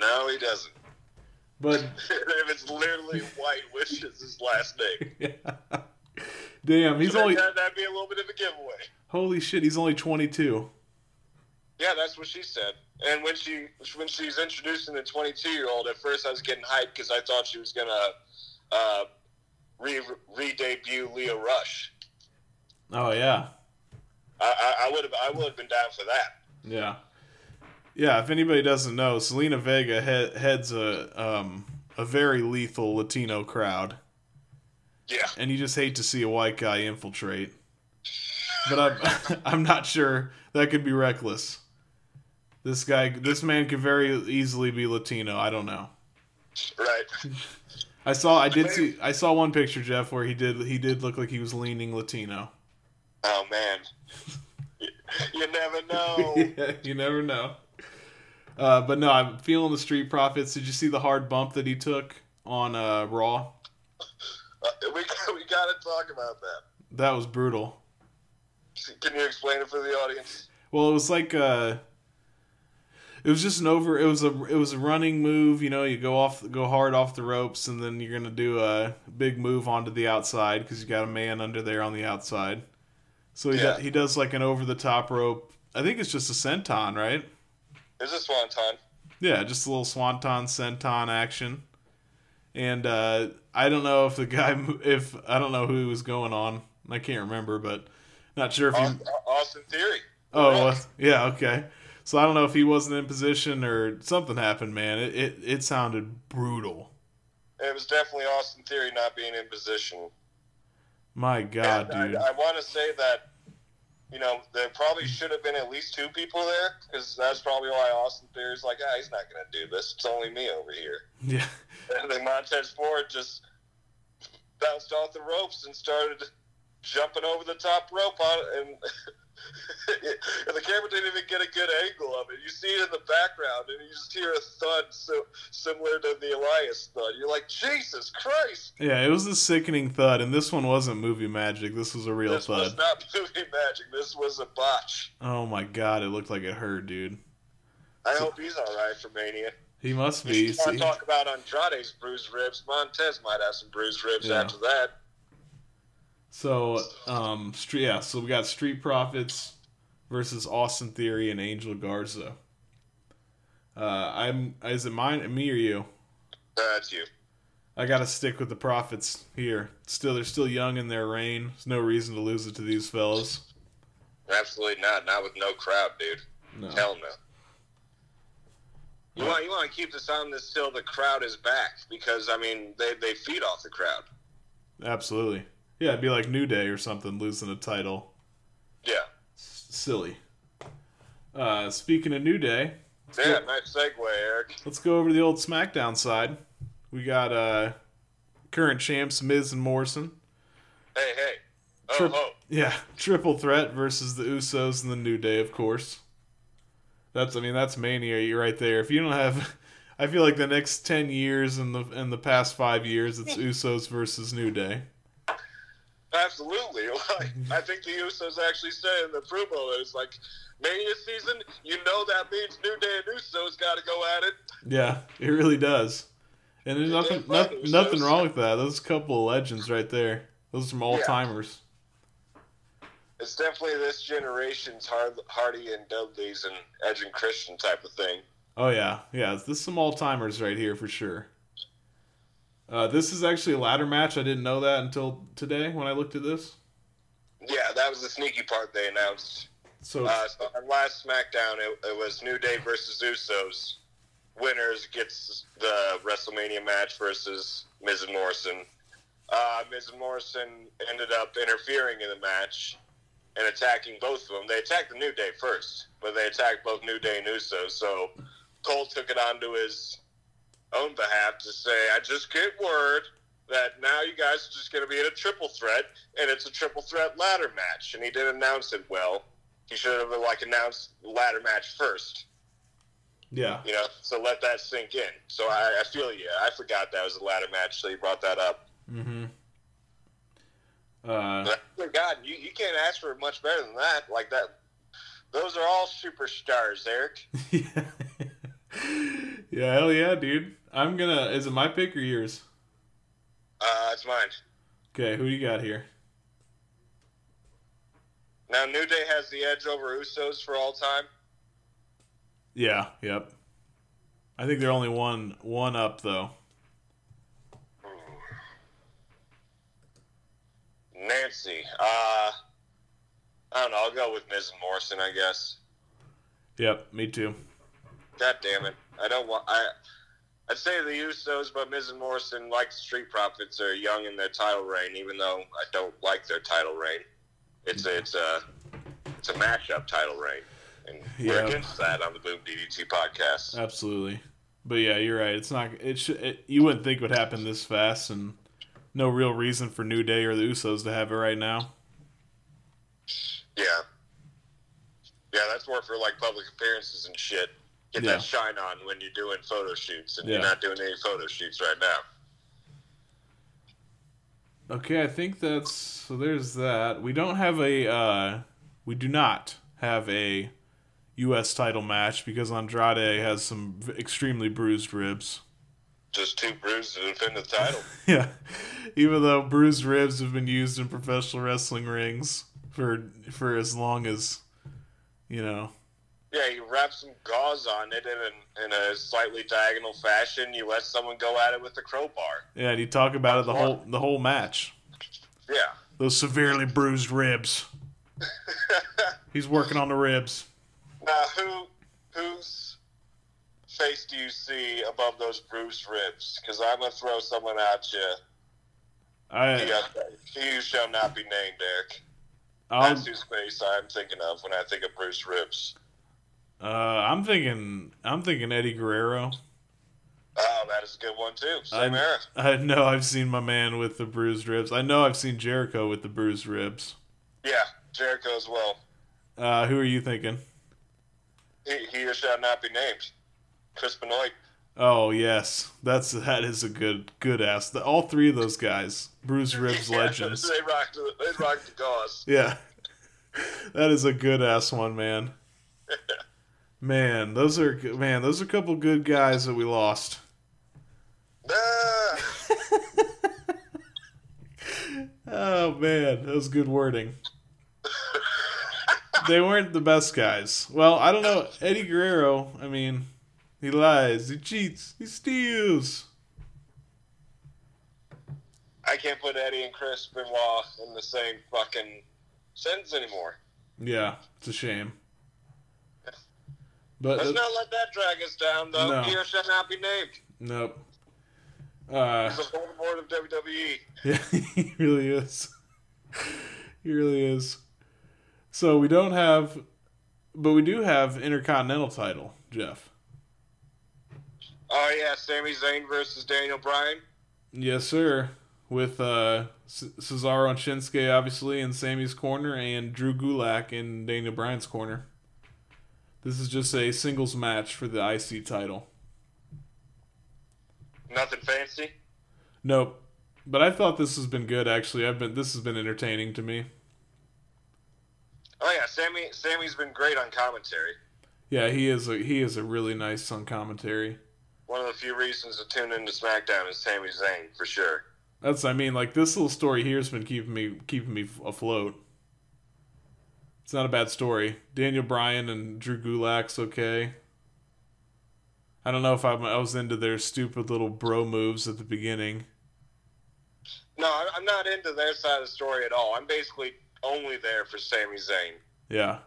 No, he doesn't. But if it's literally White, which is his last name. damn, he's So only that, that'd be a little bit of a giveaway. holy shit. He's only 22. Yeah, that's what she said. And when she when she's introducing the 22 year old, at first I was getting hyped because I thought she was gonna uh, re re debut Lio Rush. Oh yeah, I would have I would have been down for that. yeah, yeah. If anybody doesn't know, Zelina Vega he- heads a um a very lethal Latino crowd, Yeah, and you just hate to see a white guy infiltrate. But I'm I'm not sure that could be reckless. This guy, this man could very easily be Latino. I don't know. right. I saw, I did see, I saw one picture, Jeff, where he did, he did look like he was leaning Latino. Oh man, you, never know. yeah, you never know. Uh, but no, I'm feeling the Street Profits. Did you see the hard bump that he took on uh, Raw? Uh, we we gotta talk about that. That was brutal. Can you explain it for the audience? Well, it was like uh, it was just an over. It was a it was a running move. You know, you go off, go hard off the ropes, and then you're gonna do a big move onto the outside because you got a man under there on the outside. So he Yeah. do- he does like an over the top rope. I think it's just a senton, right? Is this Swanton? Yeah, just a little swanton senton action. And uh, I don't know if the guy, if I don't know who he was going on. I can't remember, but not sure if he. Austin, Austin Theory. Oh, well, yeah, okay. So I don't know if he wasn't in position or something happened, man. It it, it sounded brutal. It was definitely Austin Theory not being in position. My God, And dude. I, I want to say that, you know, there probably should have been at least two people there because that's probably why Austin Theory's like, ah, he's not going to do this. It's only me over here. Yeah, And then Montez Ford just bounced off the ropes and started jumping over the top rope on and, and the camera didn't even get a good angle of it. You see it in the background and you just hear a thud so similar to the Elias thud. You're like, Jesus Christ! yeah. It was a sickening thud, and this one wasn't movie magic. This was a real This was thud. not movie magic. This was a botch. Oh my God, it looked like it hurt, dude. I hope he's all right for Mania. He must If be. you want to talk about Andrade's bruised ribs, Montez might have some bruised ribs Yeah. after that. So, um, street, yeah. So we got Street Profits versus Austin Theory and Angel Garza. Uh, I'm. Is it mine, me or you? That's you. I gotta stick with the Profits here. Still, they're still young in their reign. There's no reason to lose it to these fellas. Absolutely not. Not with no crowd, dude. No. Hell no. You want you want to keep this on this till the crowd is back because I mean they they feed off the crowd. Absolutely. Yeah, it'd be like New Day or something losing a title. Yeah. S- silly. Uh, speaking of New Day, Yeah. Nice segue, Eric. let's go over to the old SmackDown side. We got uh, current champs Miz and Morrison. Hey hey. Oh Trip- ho. Yeah, triple threat versus the Usos and the New Day, of course. That's I mean that's mania right there. If you don't have, I feel like the next ten years and the and the past five years, it's Usos versus New Day. Absolutely. Like, mm-hmm. I think the Usos actually said in the promo it's like Mania season. You know that means New Day and Usos got to go at it. Yeah, it really does. And there's nothing they're no, nothing wrong with that. Those couple of legends right there. Those are some all timers. It's definitely this generation's Hard, Hardy and Dudley's and Edge and Christian type of thing. Oh yeah, yeah. This some all timers right here for sure. Uh, this is actually a ladder match. I didn't know that until today when I looked at this. Yeah, that was the sneaky part they announced. So Uh, so on last SmackDown, it, it was New Day versus Usos. Winners gets the WrestleMania match versus Miz and Morrison. Uh, Miz and Morrison ended up interfering in the match and attacking both of them. They attacked the New Day first, but they attacked both New Day and Usos. So Cole took it onto his own behalf to say, "I just get word." That now you guys are just going to be in a triple threat, and it's a triple threat ladder match. And he didn't announce it well he should have like announced the ladder match first. yeah, You know, so let that sink in. So I, I feel you. I forgot that was a ladder match, so you brought that up. mm-hmm. Uh, forgot you, you can't ask for much better than that. Like that, those are all superstars, Eric. yeah, yeah, hell yeah, dude. I'm gonna. Is it my pick or yours? Uh, it's mine. Okay, who you got here? Now, New Day has the edge over Usos for all time. Yeah. Yep. I think they're only one one up though. Nancy. Uh, I don't know. I'll go with and Morrison, I guess. Yep. Me too. God damn it! I don't want. I. I'd say the Usos, but Miz and Morrison, like the Street Profits, are young in their title reign. Even though I don't like their title reign, it's a, it's a it's a matchup title reign, and we're Yeah. against that on the Boom DDT podcast. Absolutely. But yeah, you're right. It's not. It should. It, you wouldn't think it would happen this fast, and no real reason for New Day or the Usos to have it right now. Yeah, yeah, that's more for like public appearances and shit. Get Yeah. that shine on when you're doing photo shoots, and Yeah. you're not doing any photo shoots right now. Okay, I think that's so. There's that. We don't have a. Uh, we do not have a U.S. title match because Andrade has some extremely bruised ribs. Just two bruises to defend the title. Yeah, even though bruised ribs have been used in professional wrestling rings for for as long as you know. Yeah, you wrap some gauze on it in, in a slightly diagonal fashion. You let someone go at it with the crowbar. Yeah, and you talk about it the whole the whole match. Yeah. Those severely bruised ribs. He's working on the ribs. Now, who whose face do you see above those bruised ribs? Because I'm gonna throw someone at you. I he uh, who shall not be named, Eric. I'll, That's whose face I'm thinking of when I think of bruised ribs. Uh, I'm thinking I'm thinking Eddie Guerrero. Oh, that is a good one too. Same I, era. I know I've seen my man with the bruised ribs. I know I've seen Jericho with the bruised ribs. Yeah, Jericho as well. Uh, who are you thinking? He, he who shall not be named. Chris Benoit. Oh yes, that's that is a good good ass. The, all three of those guys, bruised ribs Yeah, legends. they rocked. the- They rocked the gauze. Yeah, that is a good ass one, man. Man, those are man, those are a couple good guys that we lost. Ah, Oh man, that was good wording. they weren't the best guys. Well, I don't know. Eddie Guerrero, I mean, he lies, he cheats, he steals. I can't put Eddie and Chris Benoit in the same fucking sentence anymore. Yeah, it's a shame. But Let's not let that drag us down, though. No. Shall not be named. nope. Uh, He's the Voldemort of WWE. yeah, he really is. he really is. So we don't have, but we do have Intercontinental title, Jeff. Oh yeah, Sami Zayn versus Daniel Bryan. Yes, sir. With uh, C- Cesaro and Shinsuke, obviously, in Sami's corner, and Drew Gulak in Daniel Bryan's corner. This is just a singles match for the IC title. Nothing fancy. Nope. But I thought this has been good, actually. I've been this has been entertaining to me. Oh yeah, Sami. Sami's been great on commentary. Yeah, he is a he is a really nice on commentary. One of the few reasons to tune into SmackDown is Sami Zayn for sure. That's I mean, like this little story here has been keeping me keeping me afloat. It's not a bad story. Daniel Bryan and Drew Gulak's okay. I don't know if I'm, I was into their stupid little bro moves at the beginning. No, I'm not into their side of the story at all. I'm basically only there for Sami Zayn. Yeah.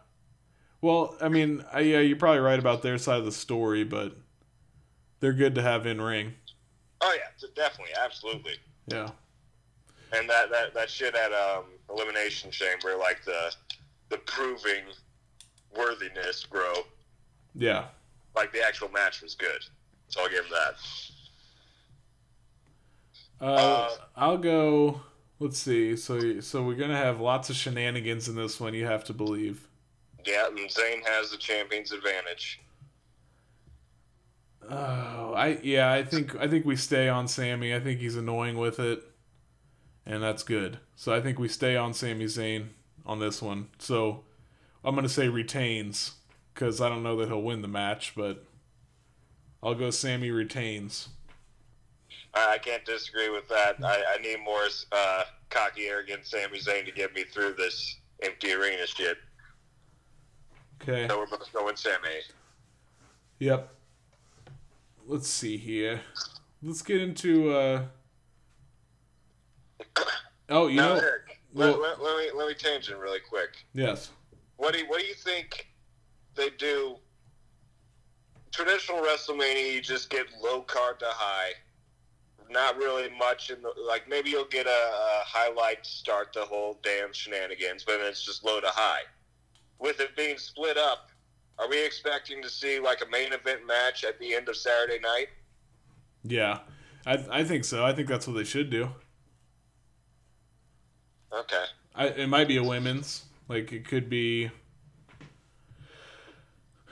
Well, I mean, I, yeah, you're probably right about their side of the story, but they're good to have in ring. Oh yeah, definitely, absolutely. Yeah. And that that that shit at um, Elimination Chamber, like the the proving worthiness, bro. Yeah. Like the actual match was good, so I'll give him that. Uh, Uh, I'll go. Let's see. So, so we're gonna have lots of shenanigans in this one. You have to believe. Yeah, and Zayn has the champion's advantage. Oh, I yeah. I think I think we stay on Sami. I think he's annoying with it, and that's good. So I think we stay on Sami Zayn on this one. So I'm gonna say retains because I don't know that he'll win the match, but I'll go Sami retains. I, I can't disagree with that. I, I need more uh, cocky, arrogant Sami Zayn to get me through this empty arena shit. Okay. So we're both going Sami. Yep. Let's see here. Let's get into. uh Oh, you now, know. Eric, well- let, let, let me let me tangent really quick. Yes. What do you, what do you think they do? Traditional WrestleMania, you just get low card to high. Not really much in the like. Maybe you'll get a, a highlight start the whole damn shenanigans, but then it's just low to high. With it being split up, are we expecting to see like a main event match at the end of Saturday night? Yeah. I I think so. I think that's what they should do. Okay. I, it might be a women's. Like it could be.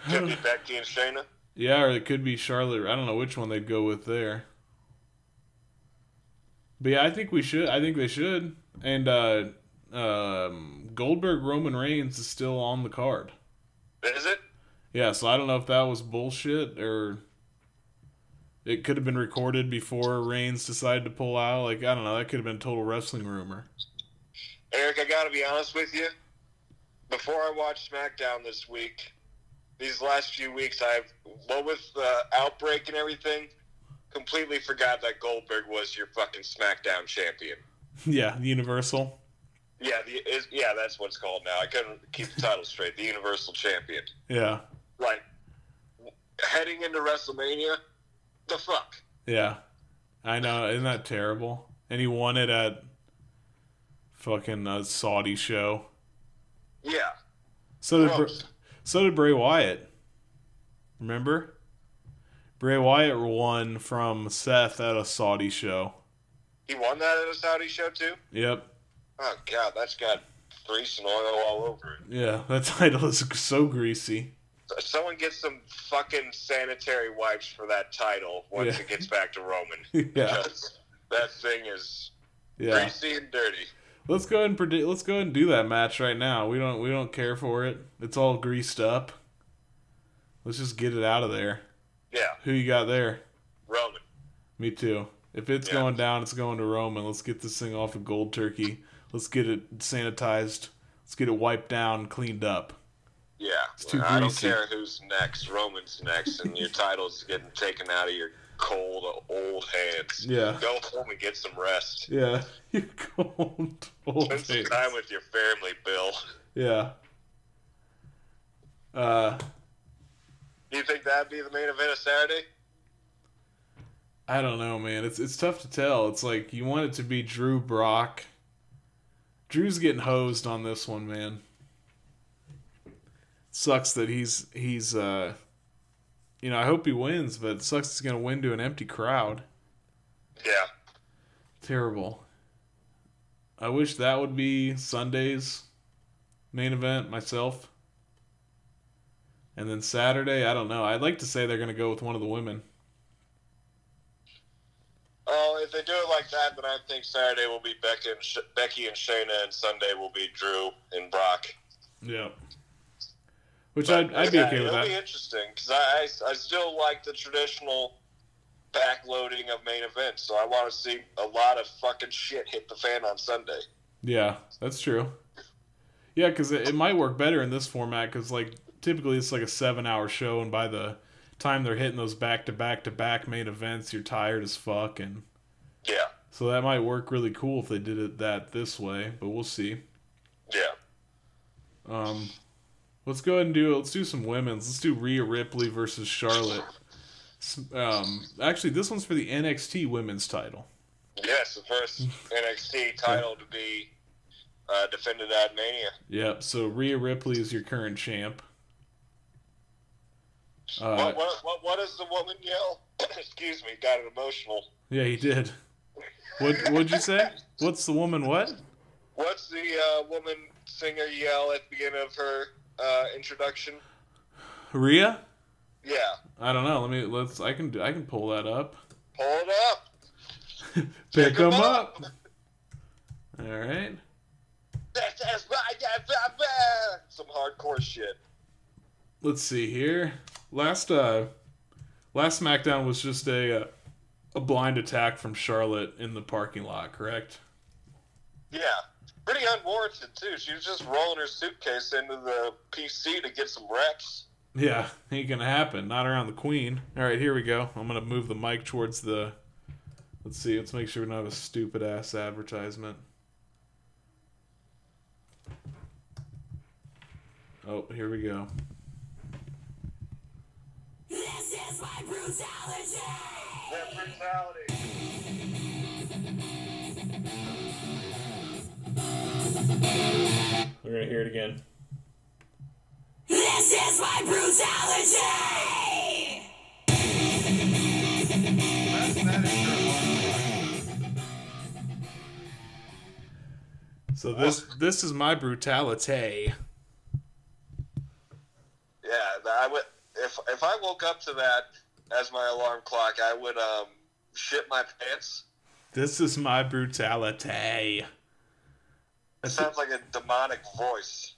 Could be Becky and Shayna. Yeah, or it could be Charlotte. I don't know which one they'd go with there. But yeah, I think we should. I think they should. And uh, um, Goldberg Roman Reigns is still on the card. Is it? Yeah, so I don't know if that was bullshit or it could have been recorded before Reigns decided to pull out. Like I don't know. That could have been total wrestling rumor. Eric, I gotta be honest with you. Before I watched SmackDown this week, these last few weeks, I've what with the outbreak and everything, completely forgot that Goldberg was your fucking SmackDown champion. yeah, the Universal. Yeah, the, is, yeah, that's what it's called now. I couldn't keep the title straight. The Universal Champion. Yeah, Like heading into WrestleMania, the fuck. yeah. I know. Isn't that terrible? And he won it at fucking uh, Saudi show. Yeah, So did Br- so did Bray Wyatt. Remember? Bray Wyatt won from Seth at a Saudi show. he won that at a Saudi show too. Yep. Oh god, that's got grease and oil all over it. Yeah, that title is so greasy. Someone get some fucking sanitary wipes for that title once Yeah. it gets back to Roman. Yeah. Because that thing is Yeah. greasy and dirty. Let's go ahead and predict. Let's go ahead and do that match right now. We don't. We don't care for it. It's all greased up. Let's just get it out of there. Yeah, Who you got there? Roman. Me too. If it's Yeah. going down, it's going to Roman. Let's get this thing off of Gold Turkey. Let's get it sanitized. Let's get it wiped down, cleaned up. Yeah. It's too I don't care who's next. Roman's next, and your title's getting taken out of your cold, old hands. Yeah. Go home and get some rest. Yeah, you cold old Spend some time with your family, Bill. Yeah. Uh, Do you think that'd be the main event of Saturday? I don't know, man. It's it's tough to tell. It's like you want it to be Drew Brock. Drew's getting hosed on this one, man. Sucks that he's he's uh you know, I hope he wins, but it sucks he's gonna win to an empty crowd. Yeah. Terrible. I wish that would be Sunday's main event myself. And then Saturday, I don't know. I'd like to say they're gonna go with one of the women. Oh, if they do it like that, then I think Saturday will be Becky and, Sh- Becky and Shayna, and Sunday will be Drew and Brock. Yeah. Which I'd, I'd be Yeah, okay with it'll that. be interesting because I, I, I still like the traditional backloading of main events, so I want to see a lot of fucking shit hit the fan on Sunday. Yeah, that's true. Yeah, because it, it might work better in this format because, like, typically it's like a seven hour show, and by the time they're hitting those back to back to back main events, you're tired as fuck. And Yeah, so that might work really cool if they did it that this way, but we'll see. yeah. Um, let's go ahead and do let's do some women's. Let's do Rhea Ripley versus Charlotte. Um, actually, this one's for the NXT Women's Title. Yes, the first NXT title to be uh, defended at Mania. Yep. So Rhea Ripley is your current champ. Uh, what, what, what, what does the woman yell? Excuse me, got it emotional. Yeah, he did. What What'd you say? What's the woman? What? What's the uh, woman singer yell at the beginning of her uh, introduction? Rhea? Yeah, I don't know. Let me. Let's. I can. do I can pull that up. pull it up. Pick them up. up. All right. That's, that's right, that's right, right. Some hardcore shit. Let's see here. Last uh, last SmackDown was just a uh, a blind attack from Charlotte in the parking lot, correct? Yeah, pretty unwarranted too. She was just rolling her suitcase into the PC to get some reps. Yeah, ain't gonna happen. Not around the Queen. All right, here we go. I'm gonna move the mic towards the. Let's see. Let's make sure we don't have a stupid ass advertisement. Oh, here we go. This is my brutality! That brutality. We're gonna hear it again. This is my brutality! So this this is my brutality. Yeah, that I would. If if I woke up to that as my alarm clock, I would um shit my pants. This is my brutality. It sounds like a demonic voice.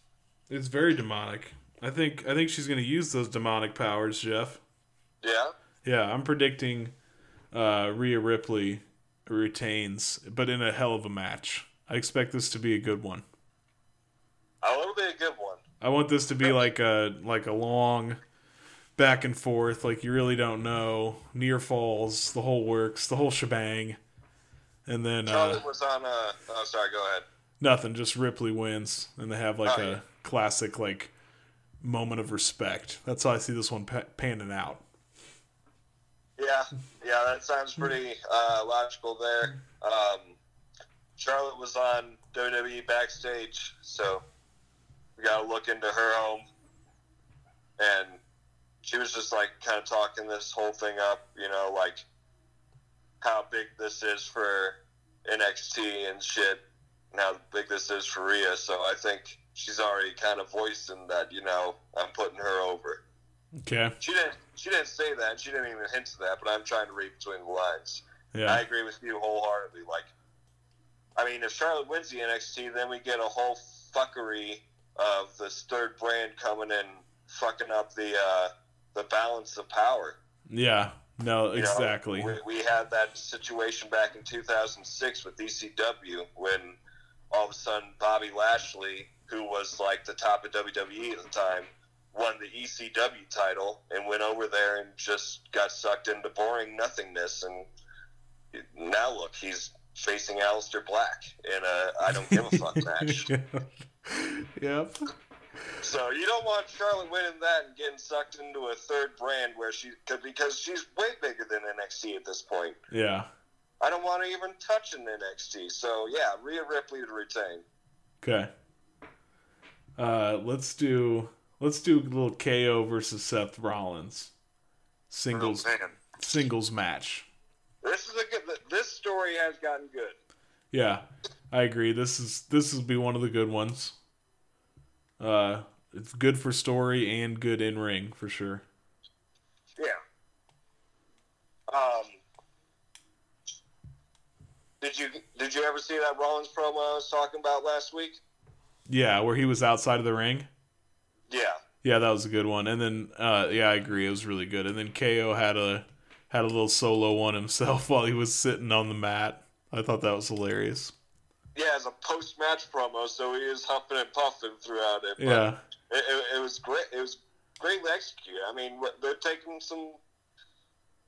It's very demonic. I think I think she's gonna use those demonic powers, Jeff. Yeah. Yeah, I'm predicting uh, Rhea Ripley retains, but in a hell of a match. I expect this to be a good one. Oh, it'll be a good one. I want this to be like a like a long back and forth, like you really don't know, near falls, the whole works, the whole shebang, and then uh, was on. Uh, oh, sorry. Go ahead. Nothing, just Ripley wins, and they have like Oh, a yeah. classic like moment of respect. That's how I see this one pa- panning out. Yeah, yeah, that sounds pretty uh, logical there. Um, Charlotte was on WWE backstage, so we got to look into her home. And she was just like kind of talking this whole thing up, you know, like how big this is for NXT and shit, and how big this is for Rhea. So I think she's already kind of voicing that, you know, I'm putting her over. Okay. She didn't. She didn't say that. She didn't even hint to that. But I'm trying to read between the lines. Yeah. I agree with you wholeheartedly. Like, I mean, if Charlotte wins the NXT, then we get a whole fuckery of this third brand coming in, fucking up the uh, the balance of power. Yeah. No, You know, exactly. we, we had that situation back in 2006 with ECW when all of a sudden Bobby Lashley, who was like the top of WWE at the time, won the ECW title and went over there and just got sucked into boring nothingness. And now look, he's facing Aleister Black in a I don't give a fuck match. yep. So you don't want Charlotte winning that and getting sucked into a third brand where she could because she's way bigger than NXT at this point. Yeah. I don't want to even touch an NXT. So yeah, Rhea Ripley to retain. Okay. Uh, let's do let's do a little KO versus Seth Rollins singles Oh, singles match. This is a good. This story has gotten good. Yeah, I agree. This is this will be one of the good ones. Uh, it's good for story and good in ring for sure. Yeah. Um. Did you did you ever see that Rollins promo I was talking about last week? Yeah, where he was outside of the ring. Yeah. Yeah, that was a good one. And then, uh, yeah, I agree. It was really good. And then KO had a had a little solo one himself while he was sitting on the mat. I thought that was hilarious. Yeah, as a post match promo, so he was huffing and puffing throughout it. but Yeah, It, it, it was great. It was greatly executed. I mean, they're taking some,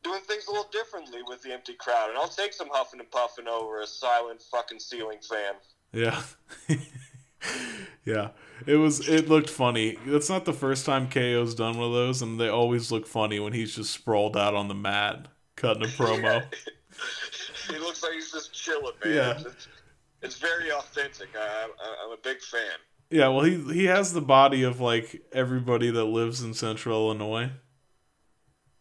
doing things a little differently with the empty crowd, and I'll take some huffing and puffing over a silent fucking ceiling fan. yeah, yeah. It was. It looked funny. That's not the first time KO's done one of those, and they always look funny when he's just sprawled out on the mat cutting a promo. he looks like he's just chilling, man. Yeah. It's, it's very authentic. I, I, I'm a big fan. Yeah, well, he he has the body of like everybody that lives in Central Illinois.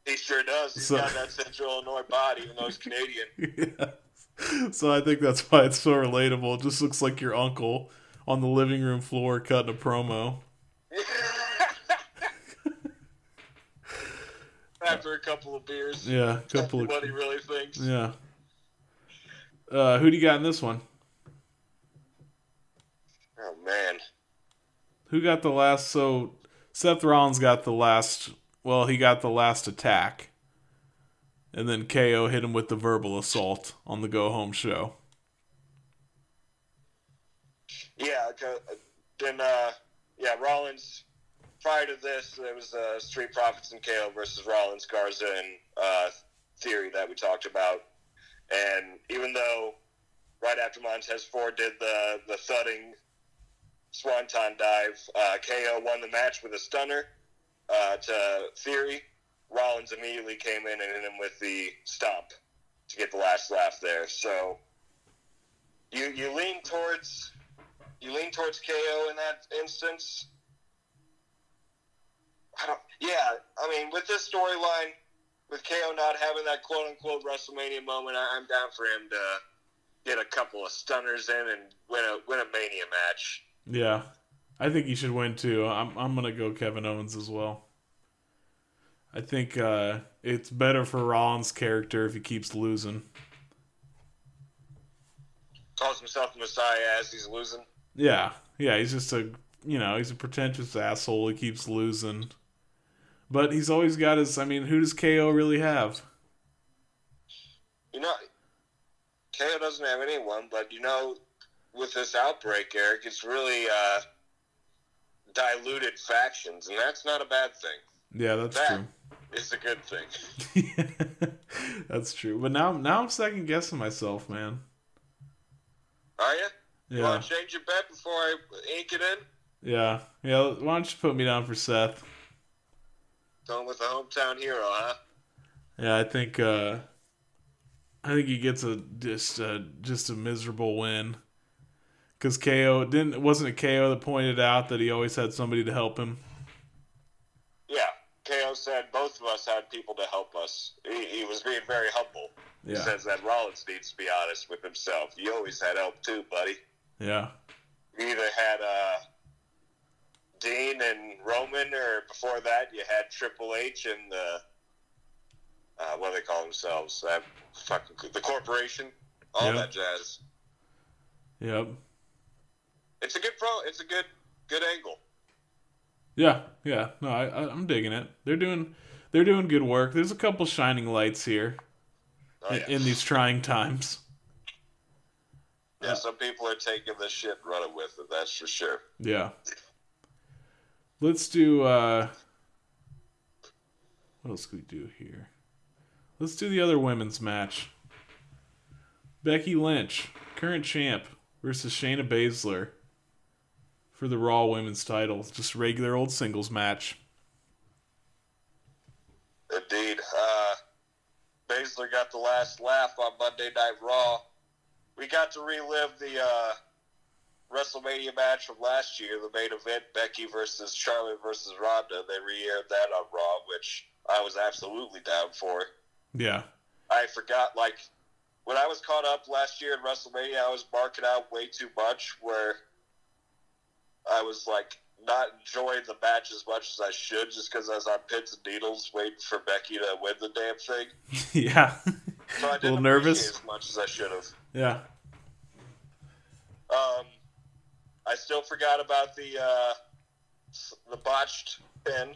He sure does. He's So- got that Central Illinois body, even though he's Canadian. Yeah. So I think that's why it's so relatable. It just looks like your uncle on the living room floor cutting a promo. After a couple of beers. Yeah, couple of What he really thinks. yeah. Uh, who do you got in this one? Oh, man. Who got the last? So Seth Rollins got the last. Well, he got the last attack and then KO hit him with the verbal assault on the go home show. Yeah, then uh, yeah, Rollins. Prior to this, there was uh, Street Profits and KO versus Rollins, Garza, and uh, Theory that we talked about. And even though right after Montez Ford did the the thudding swanton dive, uh, KO won the match with a stunner uh, to Theory. Rollins immediately came in and hit him with the stomp to get the last laugh there. So you you lean towards you lean towards KO in that instance. I don't. Yeah, I mean, with this storyline, with KO not having that quote unquote WrestleMania moment, I, I'm down for him to get a couple of stunners in and win a win a Mania match. Yeah, I think he should win too. I'm I'm gonna go Kevin Owens as well. I think uh, it's better for Rollins' character if he keeps losing. Calls himself the Messiah as he's losing. Yeah, yeah, he's just a you know he's a pretentious asshole. He keeps losing, but he's always got his. I mean, who does KO really have? You know, KO doesn't have anyone, but you know, with this outbreak, Eric, it's really uh, diluted factions, and that's not a bad thing. Yeah, that's That true. is a good thing. that's true. But now now I'm second guessing myself, man. Are you? You Yeah, want to change your bet before I ink it in? yeah, yeah. Why don't you put me down for Seth? Going with the hometown hero, huh? Yeah, I think uh I think he gets a just a, just a miserable win. Cause KO didn't wasn't it KO that pointed out that he always had somebody to help him. Yeah. KO said both of us had people to help us. He, he was being very humble. He says that Rollins needs to be honest with himself. You always had help too, buddy. yeah, You either had uh, Dean and Roman, or before that, you had Triple H and the uh, what do they call themselves? That fucking the corporation, all Yeah. that jazz. yep, It's a good pro. It's a good good angle. yeah, yeah. No, I, I I'm digging it. They're doing they're doing good work. There's a couple shining lights here Oh, in, yeah. in these trying times. yeah, some people are taking this shit and running with it. That's for sure. Yeah. Let's do uh what else can we do here? Let's do the other women's match. Becky Lynch, current champ, versus Shayna Baszler for the Raw Women's title. Just regular old singles match. Indeed. Uh, Baszler got the last laugh on Monday Night Raw. We got to relive the uh, WrestleMania match from last year, the main event, Becky versus Charlotte versus Ronda. They re-aired that on Raw, which I was absolutely down for. Yeah. I forgot, like, when I was caught up last year in WrestleMania, I was marking out way too much, where I was, like, not enjoying the match as much as I should just because I was on pins and needles waiting for Becky to win the damn thing. yeah. So I little nervous. as much as I should have. Yeah. Um, I still forgot about the uh, the botched pin.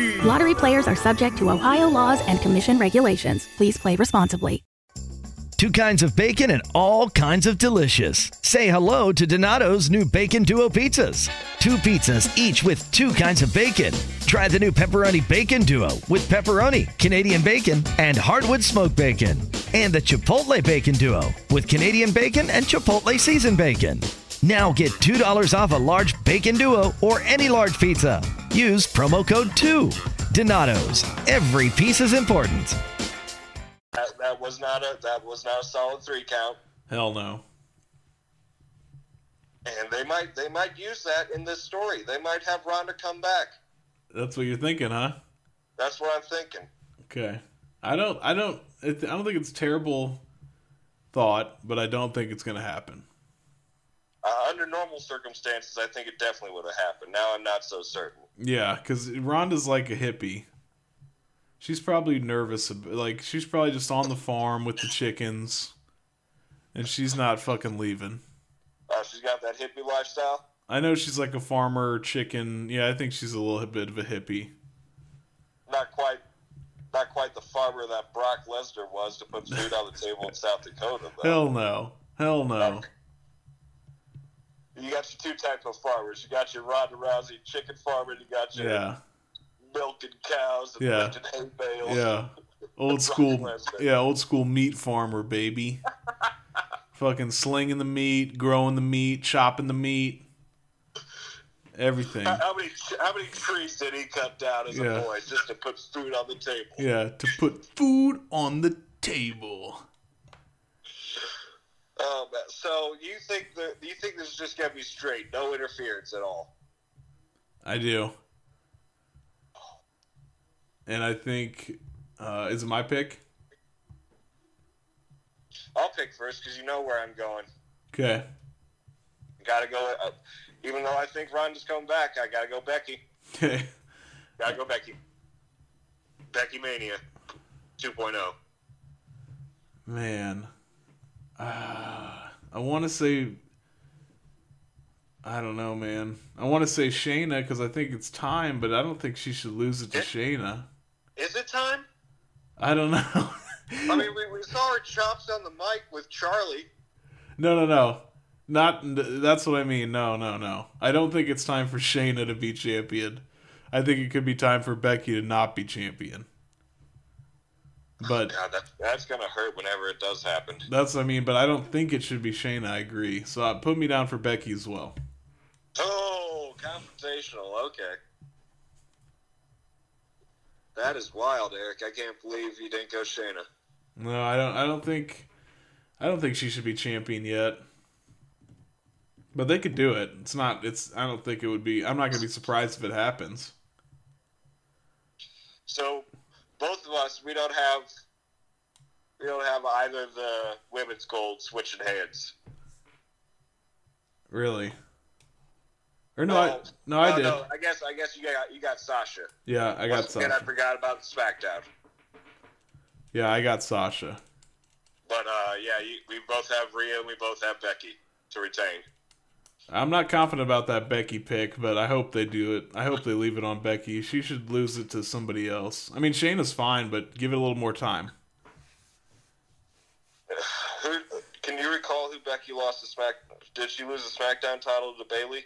Lottery players are subject to Ohio laws and commission regulations. Please play responsibly. Two kinds of bacon and all kinds of delicious. Say hello to Donato's new Bacon Duo pizzas. Two pizzas, each with two kinds of bacon. Try the new Pepperoni Bacon Duo with pepperoni, Canadian bacon, and hardwood smoked bacon. And the Chipotle Bacon Duo with Canadian bacon and Chipotle seasoned bacon. Now get $2 off a large bacon duo or any large pizza. Use promo code 2. Donato's. Every piece is important. That, that was not a that was not a solid three count, Hell no. and they might they might use that in this story. They might have Ronda come back. That's what you're thinking, huh? That's what I'm thinking. Okay. I don't. I don't. It, I don't think it's terrible thought, but I don't think it's going to happen. Uh, under normal circumstances, I think it definitely would have happened. Now I'm not so certain. Yeah, because Ronda's like a hippie. She's probably nervous. Like, she's probably just on the farm with the chickens. And she's not fucking leaving. Uh, she's got that hippie lifestyle. I know she's like a farmer chicken. Yeah, I think she's a little bit of a hippie. Not quite, not quite the farmer that Brock Lesnar was to put food on the table in South Dakota. Though. Hell no. Hell no. You got your two types of farmers. You got your Ronda Rousey chicken farmer. You got your Yeah. milking cows and Yeah. lifting hay bales. Yeah. Old school. Yeah, old school meat farmer, baby. fucking slinging the meat, growing the meat, chopping the meat. Everything. How, how many how many trees did he cut down as Yeah. a boy just to put food on the table? Yeah, to put food on the table. Um, so you think that you think this is just gonna be straight, no interference at all? I do. And I think uh, is it my pick? I'll pick first because you know where I'm going. Okay. Got to go. Uh, even though I think Ronda's coming back, I got to go Becky. Okay. Got to go Becky. Becky Mania oh. 2.0. Man. Uh, I want to say I don't know, man. I want to say Shayna because I think it's time, but I don't think she should lose it to It- Shayna. Is it time? I don't know. I mean, we, we saw her chops on the mic with Charlie. no, no, no. Not that's what I mean. No, no, no. I don't think it's time for Shayna to be champion. I think it could be time for Becky to not be champion. But God, that, that's gonna hurt whenever it does happen. that's what I mean. But I don't think it should be Shayna. I agree. So uh, put me down for Becky as well. Oh, confrontational. Okay. That is wild, Eric. I can't believe you didn't go Shayna. No, I don't. I don't think. I don't think she should be champion yet. But they could do it. It's not. It's. I don't think it would be. I'm not gonna be surprised if it happens. So, both of us, we don't have, we don't have either the women's gold switching hands. Really. Or no, I no, I Oh, did. No, I guess I guess you got you got Sasha. Yeah, I got Once again, I Sasha. forgot about the SmackDown. Yeah, I got Sasha. But uh, yeah, you, we both have Rhea and we both have Becky to retain. I'm not confident about that Becky pick, but I hope they do it. I hope they leave it on Becky. She should lose it to somebody else. I mean, Shayna's fine, but give it a little more time. Who can you recall who Becky lost the Smack? Did she lose the SmackDown title to Bayley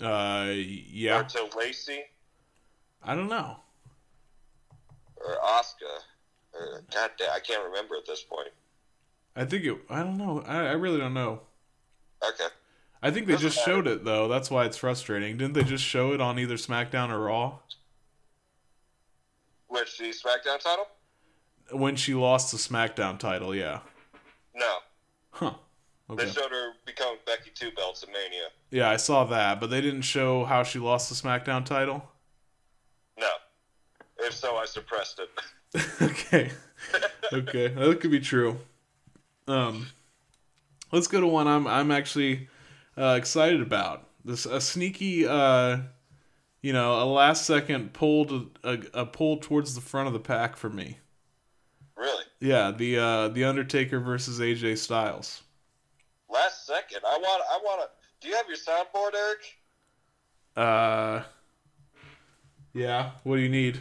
Uh, yeah. or to Lacey I don't know. or Asuka? Or, God damn, I can't remember at this point. I think it. I don't know. I, I really don't know. Okay. I think they Doesn't just matter. showed it though. That's why it's frustrating. Didn't they just show it on either SmackDown or Raw Which the SmackDown title? when she lost the SmackDown title? Yeah. No. Huh. They showed her become Becky Two Belts at Mania. Yeah, I saw that, but they didn't show how she lost the SmackDown title. No. If so, I suppressed it. okay. Okay, that could be true. Um, let's go to one I'm I'm actually uh, excited about. This a sneaky, uh, you know, a last second pull to a, a pull towards the front of the pack for me. really? Yeah, the uh, the Undertaker versus AJ Styles. Last second. I want. I want to. Do you have your soundboard, Eric? Uh, yeah. What do you need?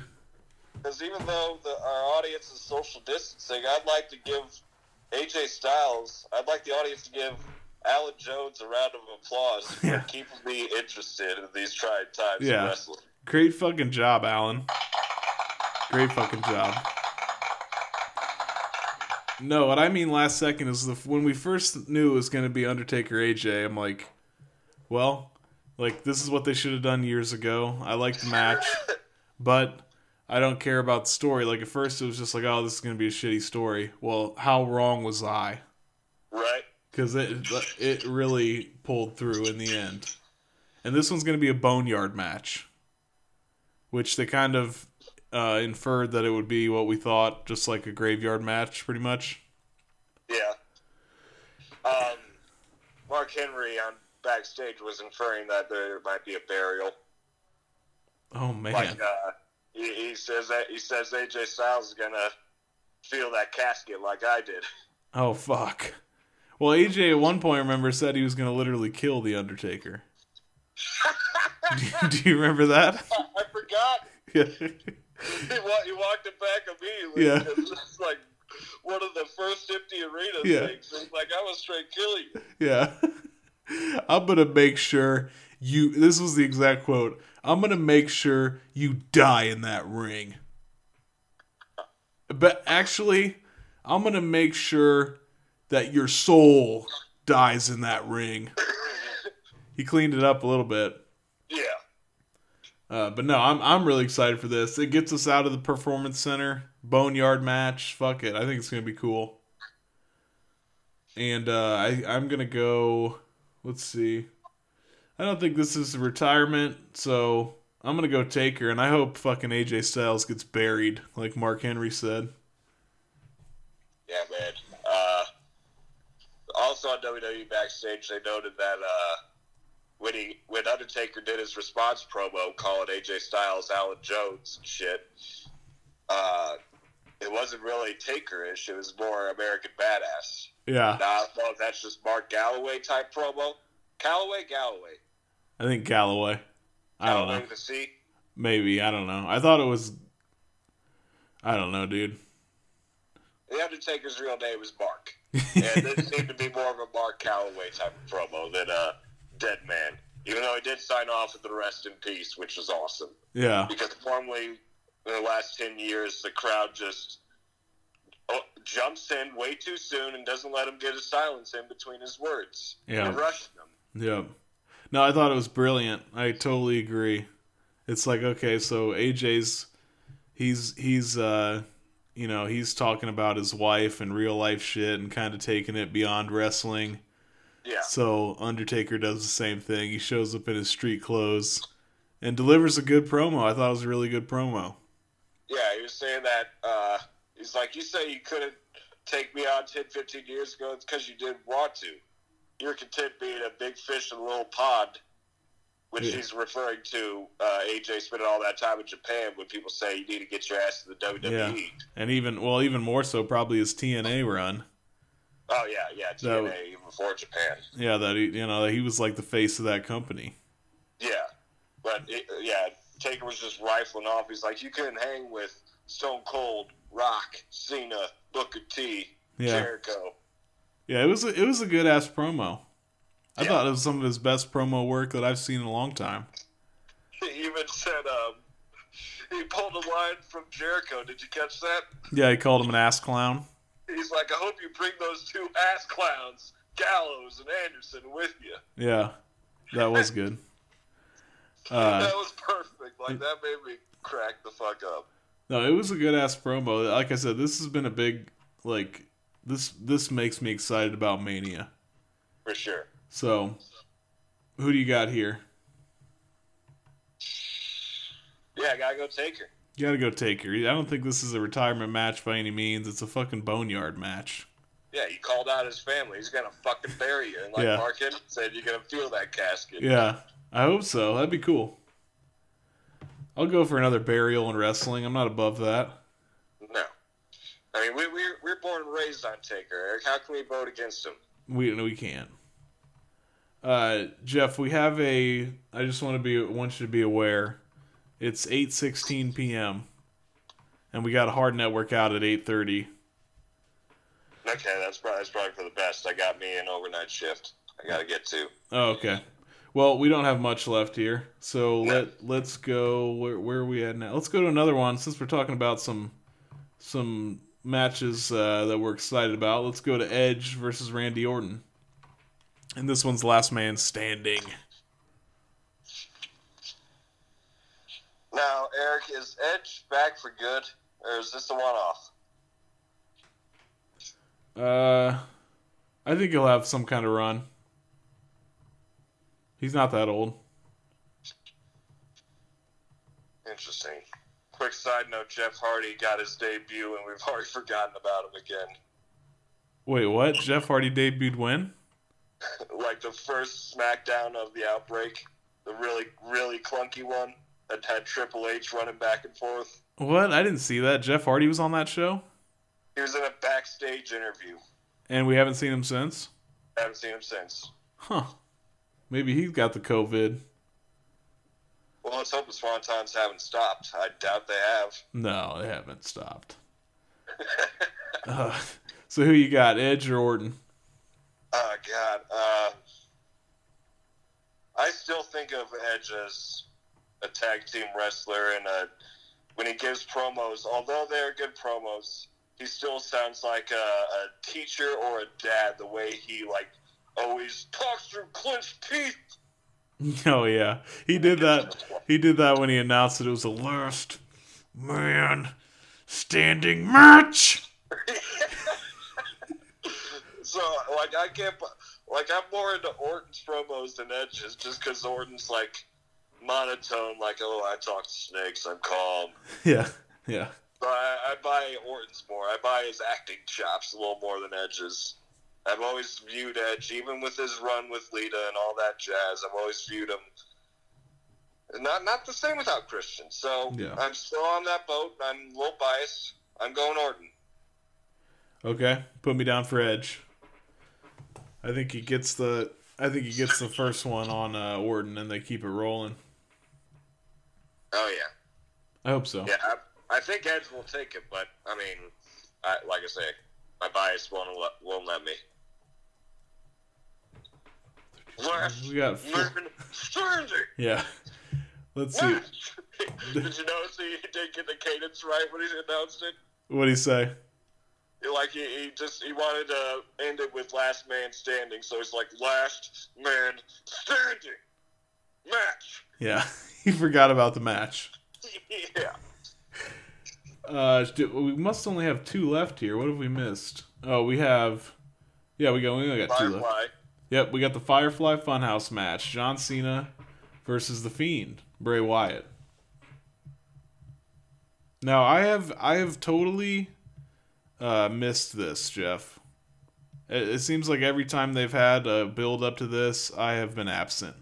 Because even though the, our audience is social distancing, I'd like to give AJ Styles. I'd like the audience to give Alan Jones a round of applause for Yeah. keeping me interested in these trying times Yeah. in wrestling. Great fucking job, Alan. Great fucking job. No, what I mean last second is the when we first knew it was going to be Undertaker AJ, I'm like, well, like this is what they should have done years ago. I like the match, but I don't care about the story. Like at first it was just like, oh, this is going to be a shitty story. Well, how wrong was I? Right? because it it really pulled through in the end. And this one's going to be a boneyard match, which they kind of uh, inferred that it would be what we thought, just like a graveyard match, pretty much. Yeah. Um, Mark Henry on backstage was inferring that there might be a burial. Oh man. Like uh, he, he says that he says AJ Styles is gonna feel that casket like I did. Oh fuck. Well, AJ at one point remember said he was gonna literally kill the Undertaker. do, do you remember that? I forgot. Yeah. He, wa- he walked it back immediately. Yeah. It's like one of the first empty arenas Yeah. things. It's like I was straight killing. Yeah. I'm gonna make sure you. This was the exact quote. I'm gonna make sure you die in that ring. But actually, I'm gonna make sure that your soul dies in that ring. He cleaned it up a little bit. Yeah. Uh, but no, I'm I'm really excited for this. It gets us out of the performance center boneyard match. Fuck it, I think it's gonna be cool. And uh, I I'm gonna go. Let's see. I don't think this is retirement, so I'm gonna go Taker, and I hope fucking AJ Styles gets buried, like Mark Henry said. Yeah, man. Uh, also on WWE backstage, they noted that uh, when he when Undertaker did his response promo calling AJ Styles Alan Jones and shit, uh, it wasn't really Taker-ish. It was more American Badass. Yeah, Now, I don't know if that's just Mark Galloway type promo. Calloway, Galloway, I think Galloway. I don't know. Maybe I don't know. I thought it was. I don't know, dude. The Undertaker's real name is Mark. and this seemed to be more of a Mark Calloway type of promo than a Dead Man. Even though he did sign off with the rest in peace, which was awesome. Yeah, Because normally, in the last 10 years, the crowd just oh, jumps in way too soon and doesn't let him get a silence in between his words. Yeah. Rushing him. Yep. No, I thought it was brilliant. I totally agree. It's like okay, so AJ's he's he's uh you know, he's talking about his wife and real life shit and kind of taking it beyond wrestling. Yeah. So Undertaker does the same thing. He shows up in his street clothes and delivers a good promo. I thought it was a really good promo. Yeah, he was saying that, uh, he's like, you say you couldn't take me on 10, 15 years ago. It's because you didn't want to. You're content being a big fish in a little pond, which Yeah. he's referring to uh, AJ spending all that time in Japan when people say you need to get your ass to the WWE. Yeah. And even well, even more so probably his TNA run. Oh, yeah, yeah, That- TNA, even before Japan. Yeah, that he you know, he was like the face of that company. Yeah. But, it, yeah, Taker was just rifling off. He's like, you couldn't hang with Stone Cold, Rock, Cena, Booker T, Yeah. Jericho. Yeah, it was a, it was a good ass promo. I Yeah. thought it was some of his best promo work that I've seen in a long time. He even said um, he pulled a line from Jericho. Did you catch that? Yeah, he called him an ass clown. He's like, I hope you bring those two ass clowns, Gallows and Anderson, with you. Yeah, that was good. Uh, that was perfect. Like that made me crack the fuck up. no, it was a good ass promo. Like I said, this has been a big like this. This makes me excited about Mania. For sure. So, who do you got here? Yeah, I gotta go Taker. You gotta go Taker. I don't think this is a retirement match by any means. It's a fucking boneyard match. Yeah, he called out his family. He's gonna fucking bury you. And like Yeah. Mark Henry said, you're gonna feel that casket. Yeah, I hope so. That'd be cool. I'll go for another burial in wrestling. I'm not above that. I mean, we, we, we're born and raised on Taker, Eric. How can we vote against him? We we can't. Uh, Jeff, we have a. I just want to be want you to be aware. It's eight sixteen p.m. and we got a hard network out at eight thirty. Okay, that's probably, that's probably for the best. I got me an overnight shift. I gotta get to. Oh, okay. Well, we don't have much left here, so let let's go. Where where are we at now? Let's go to another one since we're talking about some some matches uh, that we're excited about. Let's go to Edge versus Randy Orton, and this one's Last Man Standing. Now, Eric, is Edge back for good, or is this a one-off? Uh, I think he'll have some kind of run. He's not that old. Interesting. Quick side note: Jeff Hardy got his debut, and we've already forgotten about him again. Wait, what? Jeff Hardy debuted when? Like the first SmackDown of the outbreak, the really really clunky one that had Triple H running back and forth. What? I didn't see that. Jeff Hardy was on that show, He was in a backstage interview. and we haven't seen him since. I haven't seen him since. Huh? Maybe he's got the COVID. Well, let's hope the Swantons haven't stopped. I doubt they have. No, they haven't stopped. uh, so who you got, Edge or Orton? Oh God. Uh, I still think of Edge as a tag team wrestler, and uh, when he gives promos, although they're good promos, he still sounds like a, a teacher or a dad. The way he like always talks through clenched teeth. Oh yeah, he did that. He did that when he announced that it was the last man standing match. So like I can't like I'm more into Orton's promos than Edge's, just because Orton's like monotone, like oh I talk to snakes, I'm calm. Yeah, yeah. But I, I buy Orton's more. I buy his acting chops a little more than Edge's. I've always viewed Edge, even with his run with Lita and all that jazz. I've always viewed him not not the same without Christian. So Yeah. I'm still on that boat. I'm a little biased. I'm going Orton. Okay, put me down for Edge. I think he gets the. I think he gets the first one on uh, Orton, and they keep it rolling. Oh yeah. I hope so. Yeah, I, I think Edge will take it, but I mean, I, like I say, my bias won't let, won't let me. Last We got four- standing. Yeah. Let's see. Did you notice he didn't get the cadence right when he announced it? What did he say? Like he, he just he wanted to end it with last man standing, so it's like last man standing match. Yeah, he forgot about the match. yeah. Uh, do- we must only have two left here. What have we missed? Oh, we have. Yeah, we got. We only got two left. Yep, we got the Firefly Funhouse match: John Cena versus the Fiend, Bray Wyatt. Now, I have I have totally uh, missed this, Jeff. It, it seems like every time they've had a build up to this, I have been absent.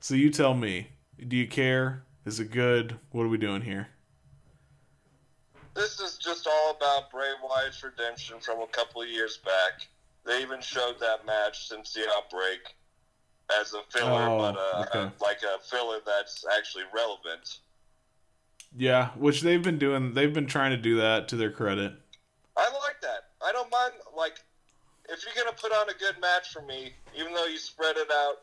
So you tell me, do you care? Is it good? What are we doing here? This is just all about Bray Wyatt's redemption from a couple of years back. They even showed that match since the outbreak as a filler, Oh, but uh, okay. like a filler that's actually relevant. Yeah, which they've been doing. They've been trying to do that to their credit. I like that. I don't mind. Like, if you're gonna put on a good match for me, even though you spread it out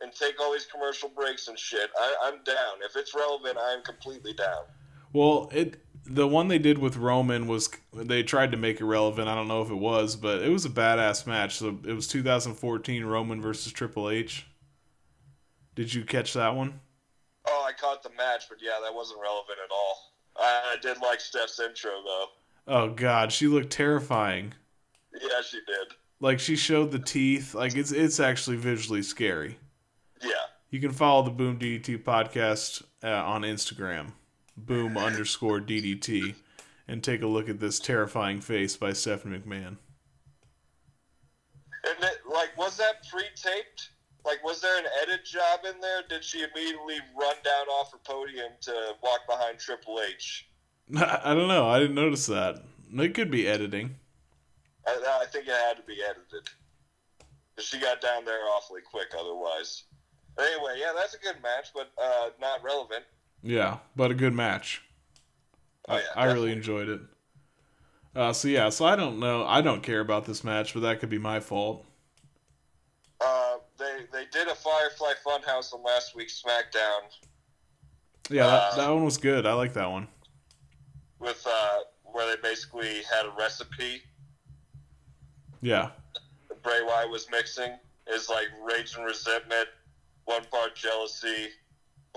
and take all these commercial breaks and shit, I, I'm down. If it's relevant, I'm completely down. Well, it the one they did with Roman was they tried to make it relevant. I don't know if it was, but it was a badass match. So it was 2014 Roman versus Triple H. Did you catch that one? Oh, I caught the match, but yeah, that wasn't relevant at all. I, I did like Steph's intro though. Oh god, she looked terrifying. Yeah, she did. Like she showed the teeth. Like it's it's actually visually scary. Yeah. You can follow the Boom DDT podcast uh, on Instagram, boom underscore DDT, and take a look at this terrifying face by Stephanie McMahon. And it, like, was that pre-taped? Like, was there an edit job in there? Did she immediately run down off her podium to walk behind Triple H? I don't know. I didn't notice that. It could be editing. I, I think it had to be edited. She got down there awfully quick otherwise. Anyway, yeah, that's a good match, but uh, not relevant. Yeah, but a good match. Oh, I, yeah, I really enjoyed it. Uh, so yeah, so I don't know. I don't care about this match, but that could be my fault. Uh, they they did a Firefly Funhouse on last week's SmackDown Yeah, that, Uh, that one was good. I like that one. with uh, where they basically had a recipe Yeah, Bray Wyatt was mixing. Is like rage and resentment, one part jealousy,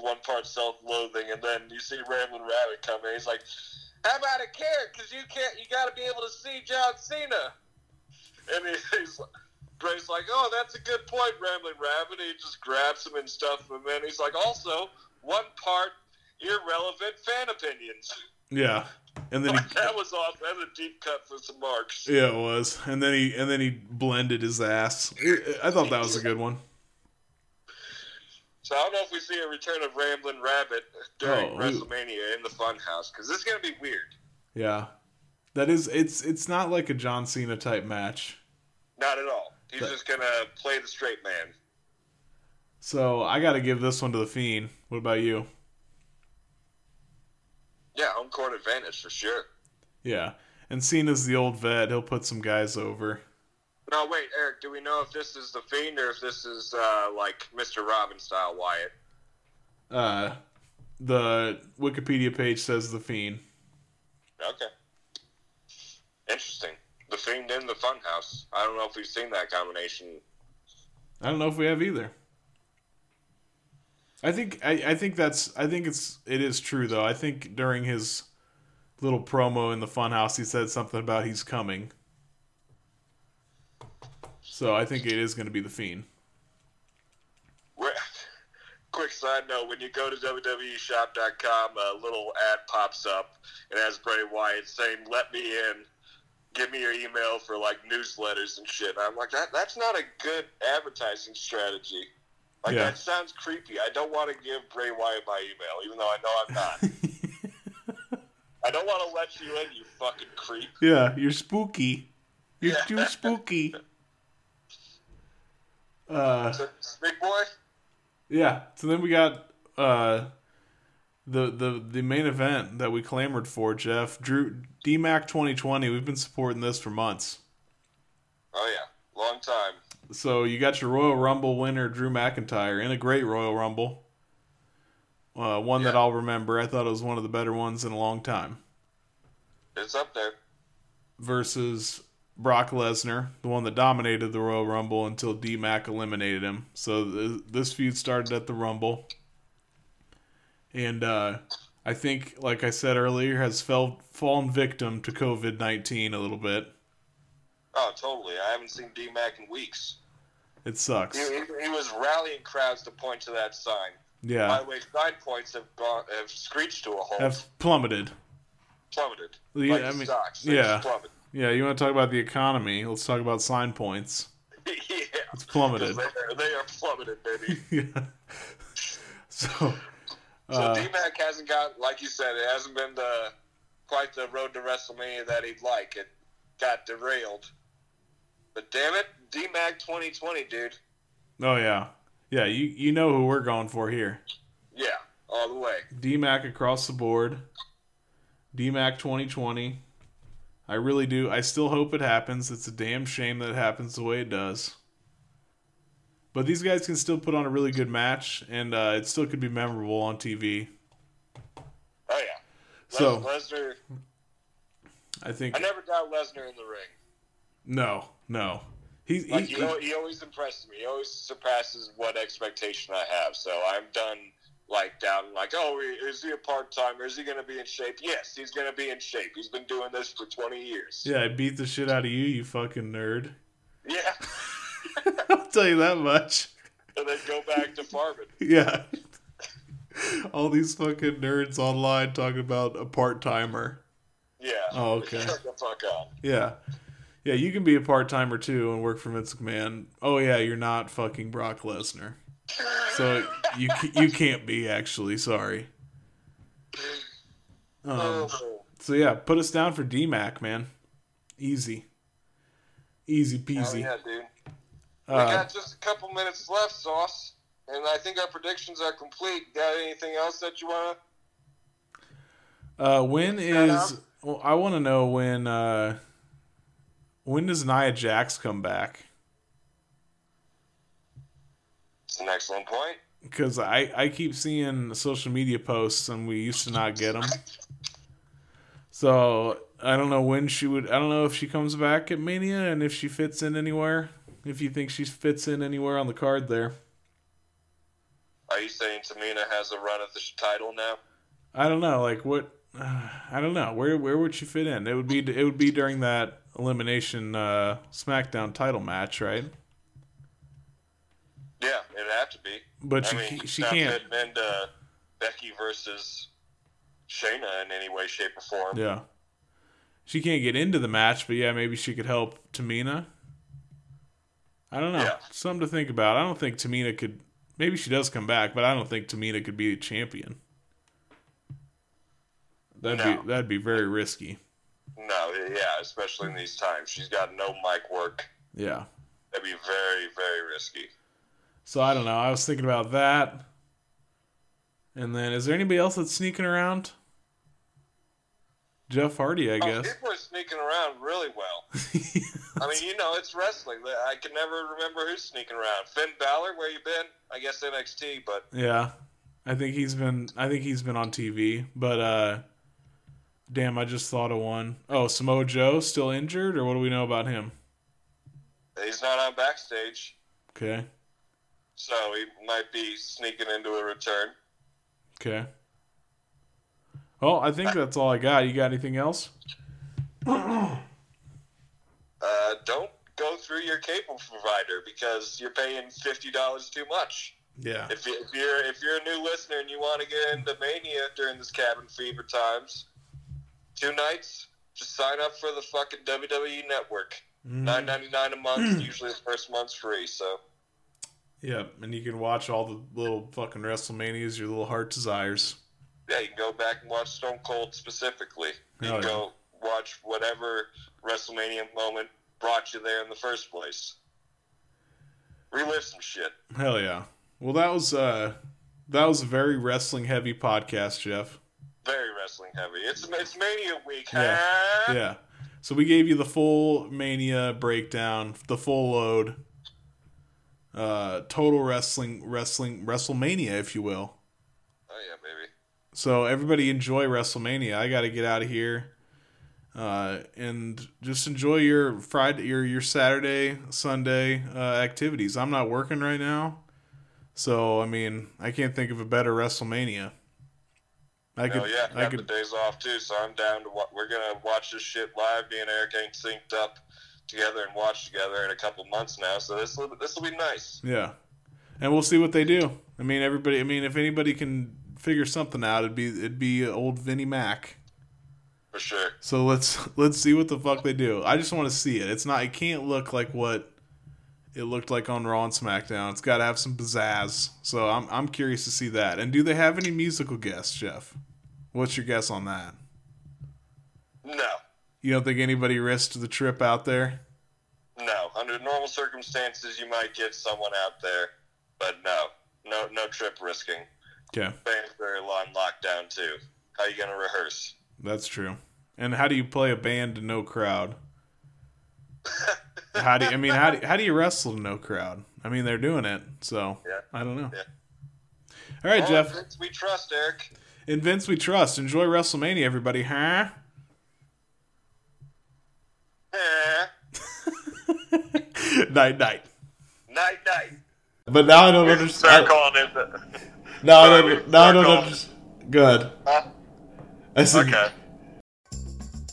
one part self-loathing, and then you see Ramblin' Rabbit come in. He's like, "How about a carrot? Because you can't. You got to be able to see John Cena." And he- he's Bray's like, "Oh, that's a good point, Ramblin' Rabbit." He just grabs him and stuff him in. He's like, "Also, one part irrelevant fan opinions." yeah. and then he that was awesome. That was a deep cut for some marks. yeah it was, and then he and then he blended his ass. I thought that was a good one. So I don't know if we see a return of Ramblin' Rabbit during Oh, WrestleMania in the Funhouse because this is gonna be weird. Yeah, that is it's it's not like a John Cena type match. Not at all. He's But- just gonna play the straight man. So I got to give this one to the Fiend. What about you? Yeah, home court advantage for sure. Yeah, and Cena's the old vet. He'll put some guys over. No, wait, Eric. Do we know if this is the Fiend or if this is uh, like Mr. Rogers style Wyatt? Uh, the Wikipedia page says the Fiend. Okay. Interesting. The Fiend in the Funhouse. I don't know if we've seen that combination. I don't know if we have either. I think I, I think that's I think it's it is true though. I think during his little promo in the funhouse he said something about he's coming. So I think it is going to be the fiend. Quick side note: When you go to WWEShop.com, a little ad pops up and has Bray Wyatt saying, "Let me in." Give me your email for like newsletters and shit. And I'm like, that that's not a good advertising strategy. Like Yeah. that sounds creepy. I don't want to give Bray Wyatt my email, even though I know I'm not. I don't want to let you in, you fucking creep. Yeah, you're spooky. You're Yeah. too spooky. Uh So, big boy. Yeah. So then we got uh the the the main event that we clamored for, Jeff. Drew DMAC 2020. We've been supporting this for months. Oh yeah, long time. So you got your Royal Rumble winner Drew McIntyre in a great Royal Rumble. Uh, one that I'll remember. I thought it was one of the better ones in a long time. It's up there. Versus Brock Lesnar, the one that dominated the Royal Rumble until D-Mac eliminated him. So th- this feud started at the Rumble. And uh, I think, like I said earlier, has fell, fallen victim to COVID 19 a little bit. Oh, totally. I haven't seen D Mac in weeks. It sucks. He, he, he was rallying crowds to point to that sign. By Yeah. the way, sign points have gone, have screeched to a halt, Have plummeted. plummeted. Yeah, like I mean, stocks. Yeah. plummeted. Yeah, you want to talk about the economy? Let's talk about sign points. yeah. It's plummeted. They are, they are plummeted, baby. yeah. So, So uh, D Mac hasn't got, like you said, it hasn't been the quite the road to WrestleMania that he'd like. It got derailed. But damn it, D Mac 2020, dude. oh yeah, yeah. You you know who we're going for here? Yeah, all the way. DMAC across the board. DMAC 2020. I really do. I still hope it happens. It's a damn shame that it happens the way it does. But these guys can still put on a really good match, and uh, it still could be memorable on TV. Oh yeah. So- Les- Lesnar. I think. I never doubt Lesnar in the ring. No, no. He, Like he, he, he always impresses me. He always surpasses what expectation I have. So I'm done like down Like, oh, is he a part timer? Is he going to be in shape? Yes, he's going to be in shape. He's been doing this for 20 years. yeah, I beat the shit out of you, you fucking nerd. Yeah. I'll tell you that much. and then go back to farming. Yeah. All these fucking nerds online talking about a part timer. Yeah. Oh, okay. Shut the fuck up. Yeah. Yeah, you can be a part timer too and work for Vince McMahon. Oh yeah, you're not fucking Brock Lesnar. So you you can't be actually. Sorry. Um, Oh, so yeah, put us down for DMAC, man. Easy. Easy peasy. yeah, dude. We Uh, got just a couple minutes left, Sauce. And I think our predictions are complete. Got anything else that you want to uh, when is? Well, I want to know when. Uh, when does Nia Jax come back? An excellent point. Because I I keep seeing social media posts and we used to not get them. So I don't know when she would. I don't know if she comes back at Mania and if she fits in anywhere. If you think she fits in anywhere on the card there, Are you saying Tamina has a run at the title now? I don't know. Like what? I don't know. Where where would she fit in? It would be it would be during that elimination uh, SmackDown title match, right? It'd have to be. But I she mean, she not can't. fitting into uh, Becky versus Shayna in any way, shape, or form. Yeah. she can't get into the match, but yeah, maybe she could help Tamina. I don't know. Yeah. Something to think about. I don't think Tamina could. Maybe she does come back, but I don't think Tamina could be a champion. That'd No. be that'd be very risky. No, yeah, especially in these times. She's got no mic work. Yeah. That'd be very, very risky. So I don't know. I was thinking about that. And then, is there anybody else that's sneaking around? Jeff Hardy, I Oh, guess. people are sneaking around really well. I mean, you know, it's wrestling. I can never remember who's sneaking around. Finn Balor, where you been? I guess NXT, but Yeah, I think he's been. I think he's been on TV, but uh, damn, I just thought of one. Oh, Samoa Joe still injured, or what do we know about him? he's not on backstage, Okay, so he might be sneaking into a return. okay. Well, I think that's all I got. You got anything else? Uh, don't go through your cable provider because you're paying fifty dollars too much. Yeah. If, you, if you're if you're a new listener and you want to get into Mania during this cabin fever times, two nights, just sign up for the fucking WWE network. Nine ninety nine a month. usually the first month's free. So Yeah, and you can watch all the little fucking WrestleManias your little heart desires. yeah, you can go back and watch Stone Cold specifically. You Oh, can yeah. go watch whatever WrestleMania moment brought you there in the first place. Relive some shit. Hell yeah. Well, that was uh, that was a very wrestling heavy podcast, Jeff. Very wrestling heavy. It's it's Mania week. Yeah. huh? Yeah. So we gave you the full Mania breakdown, the full load, uh, total wrestling, wrestling, WrestleMania, if you will. Oh yeah, baby. So everybody enjoy WrestleMania. I got to get out of here, uh, and just enjoy your Friday, your your Saturday, Sunday uh, activities. I'm not working right now, so I mean, I can't think of a better WrestleMania. I Oh could, yeah, I got could, the days off too, so I'm down to. Wa- we're gonna watch this shit live. Me and Eric ain't synced up together and watch together in a couple months now, so this will this will be nice. Yeah, and we'll see what they do. I mean, everybody. I mean, if anybody can figure something out, it'd be it'd be uh, old Vinnie Mac. For sure. So let's let's see what the fuck they do. I just want to see it. It's not. It can't look like what it looked like on Raw and SmackDown. It's got to have some pizzazz. So I'm I'm curious to see that. And do they have any musical guests, Jeff? What's your guess on that? No, You don't think anybody risked the trip out there? no. Under normal circumstances, you might get someone out there, but no, no, no trip risking. Okay, Fans are on lockdown too. How you gonna rehearse? that's true. And how do you play a band to no crowd? How do you, I mean how do, how do you wrestle to no crowd? I mean they're doing it, so Yeah. I don't know. Yeah. All right, Well, Jeff. Vince, we trust Eric. In Vince we trust. Enjoy WrestleMania, everybody, huh? Eh. night, night. Night night. But now I don't Start understand. calling him. The... Now I don't. Now I start don't understand. Good. Huh? I said, Okay.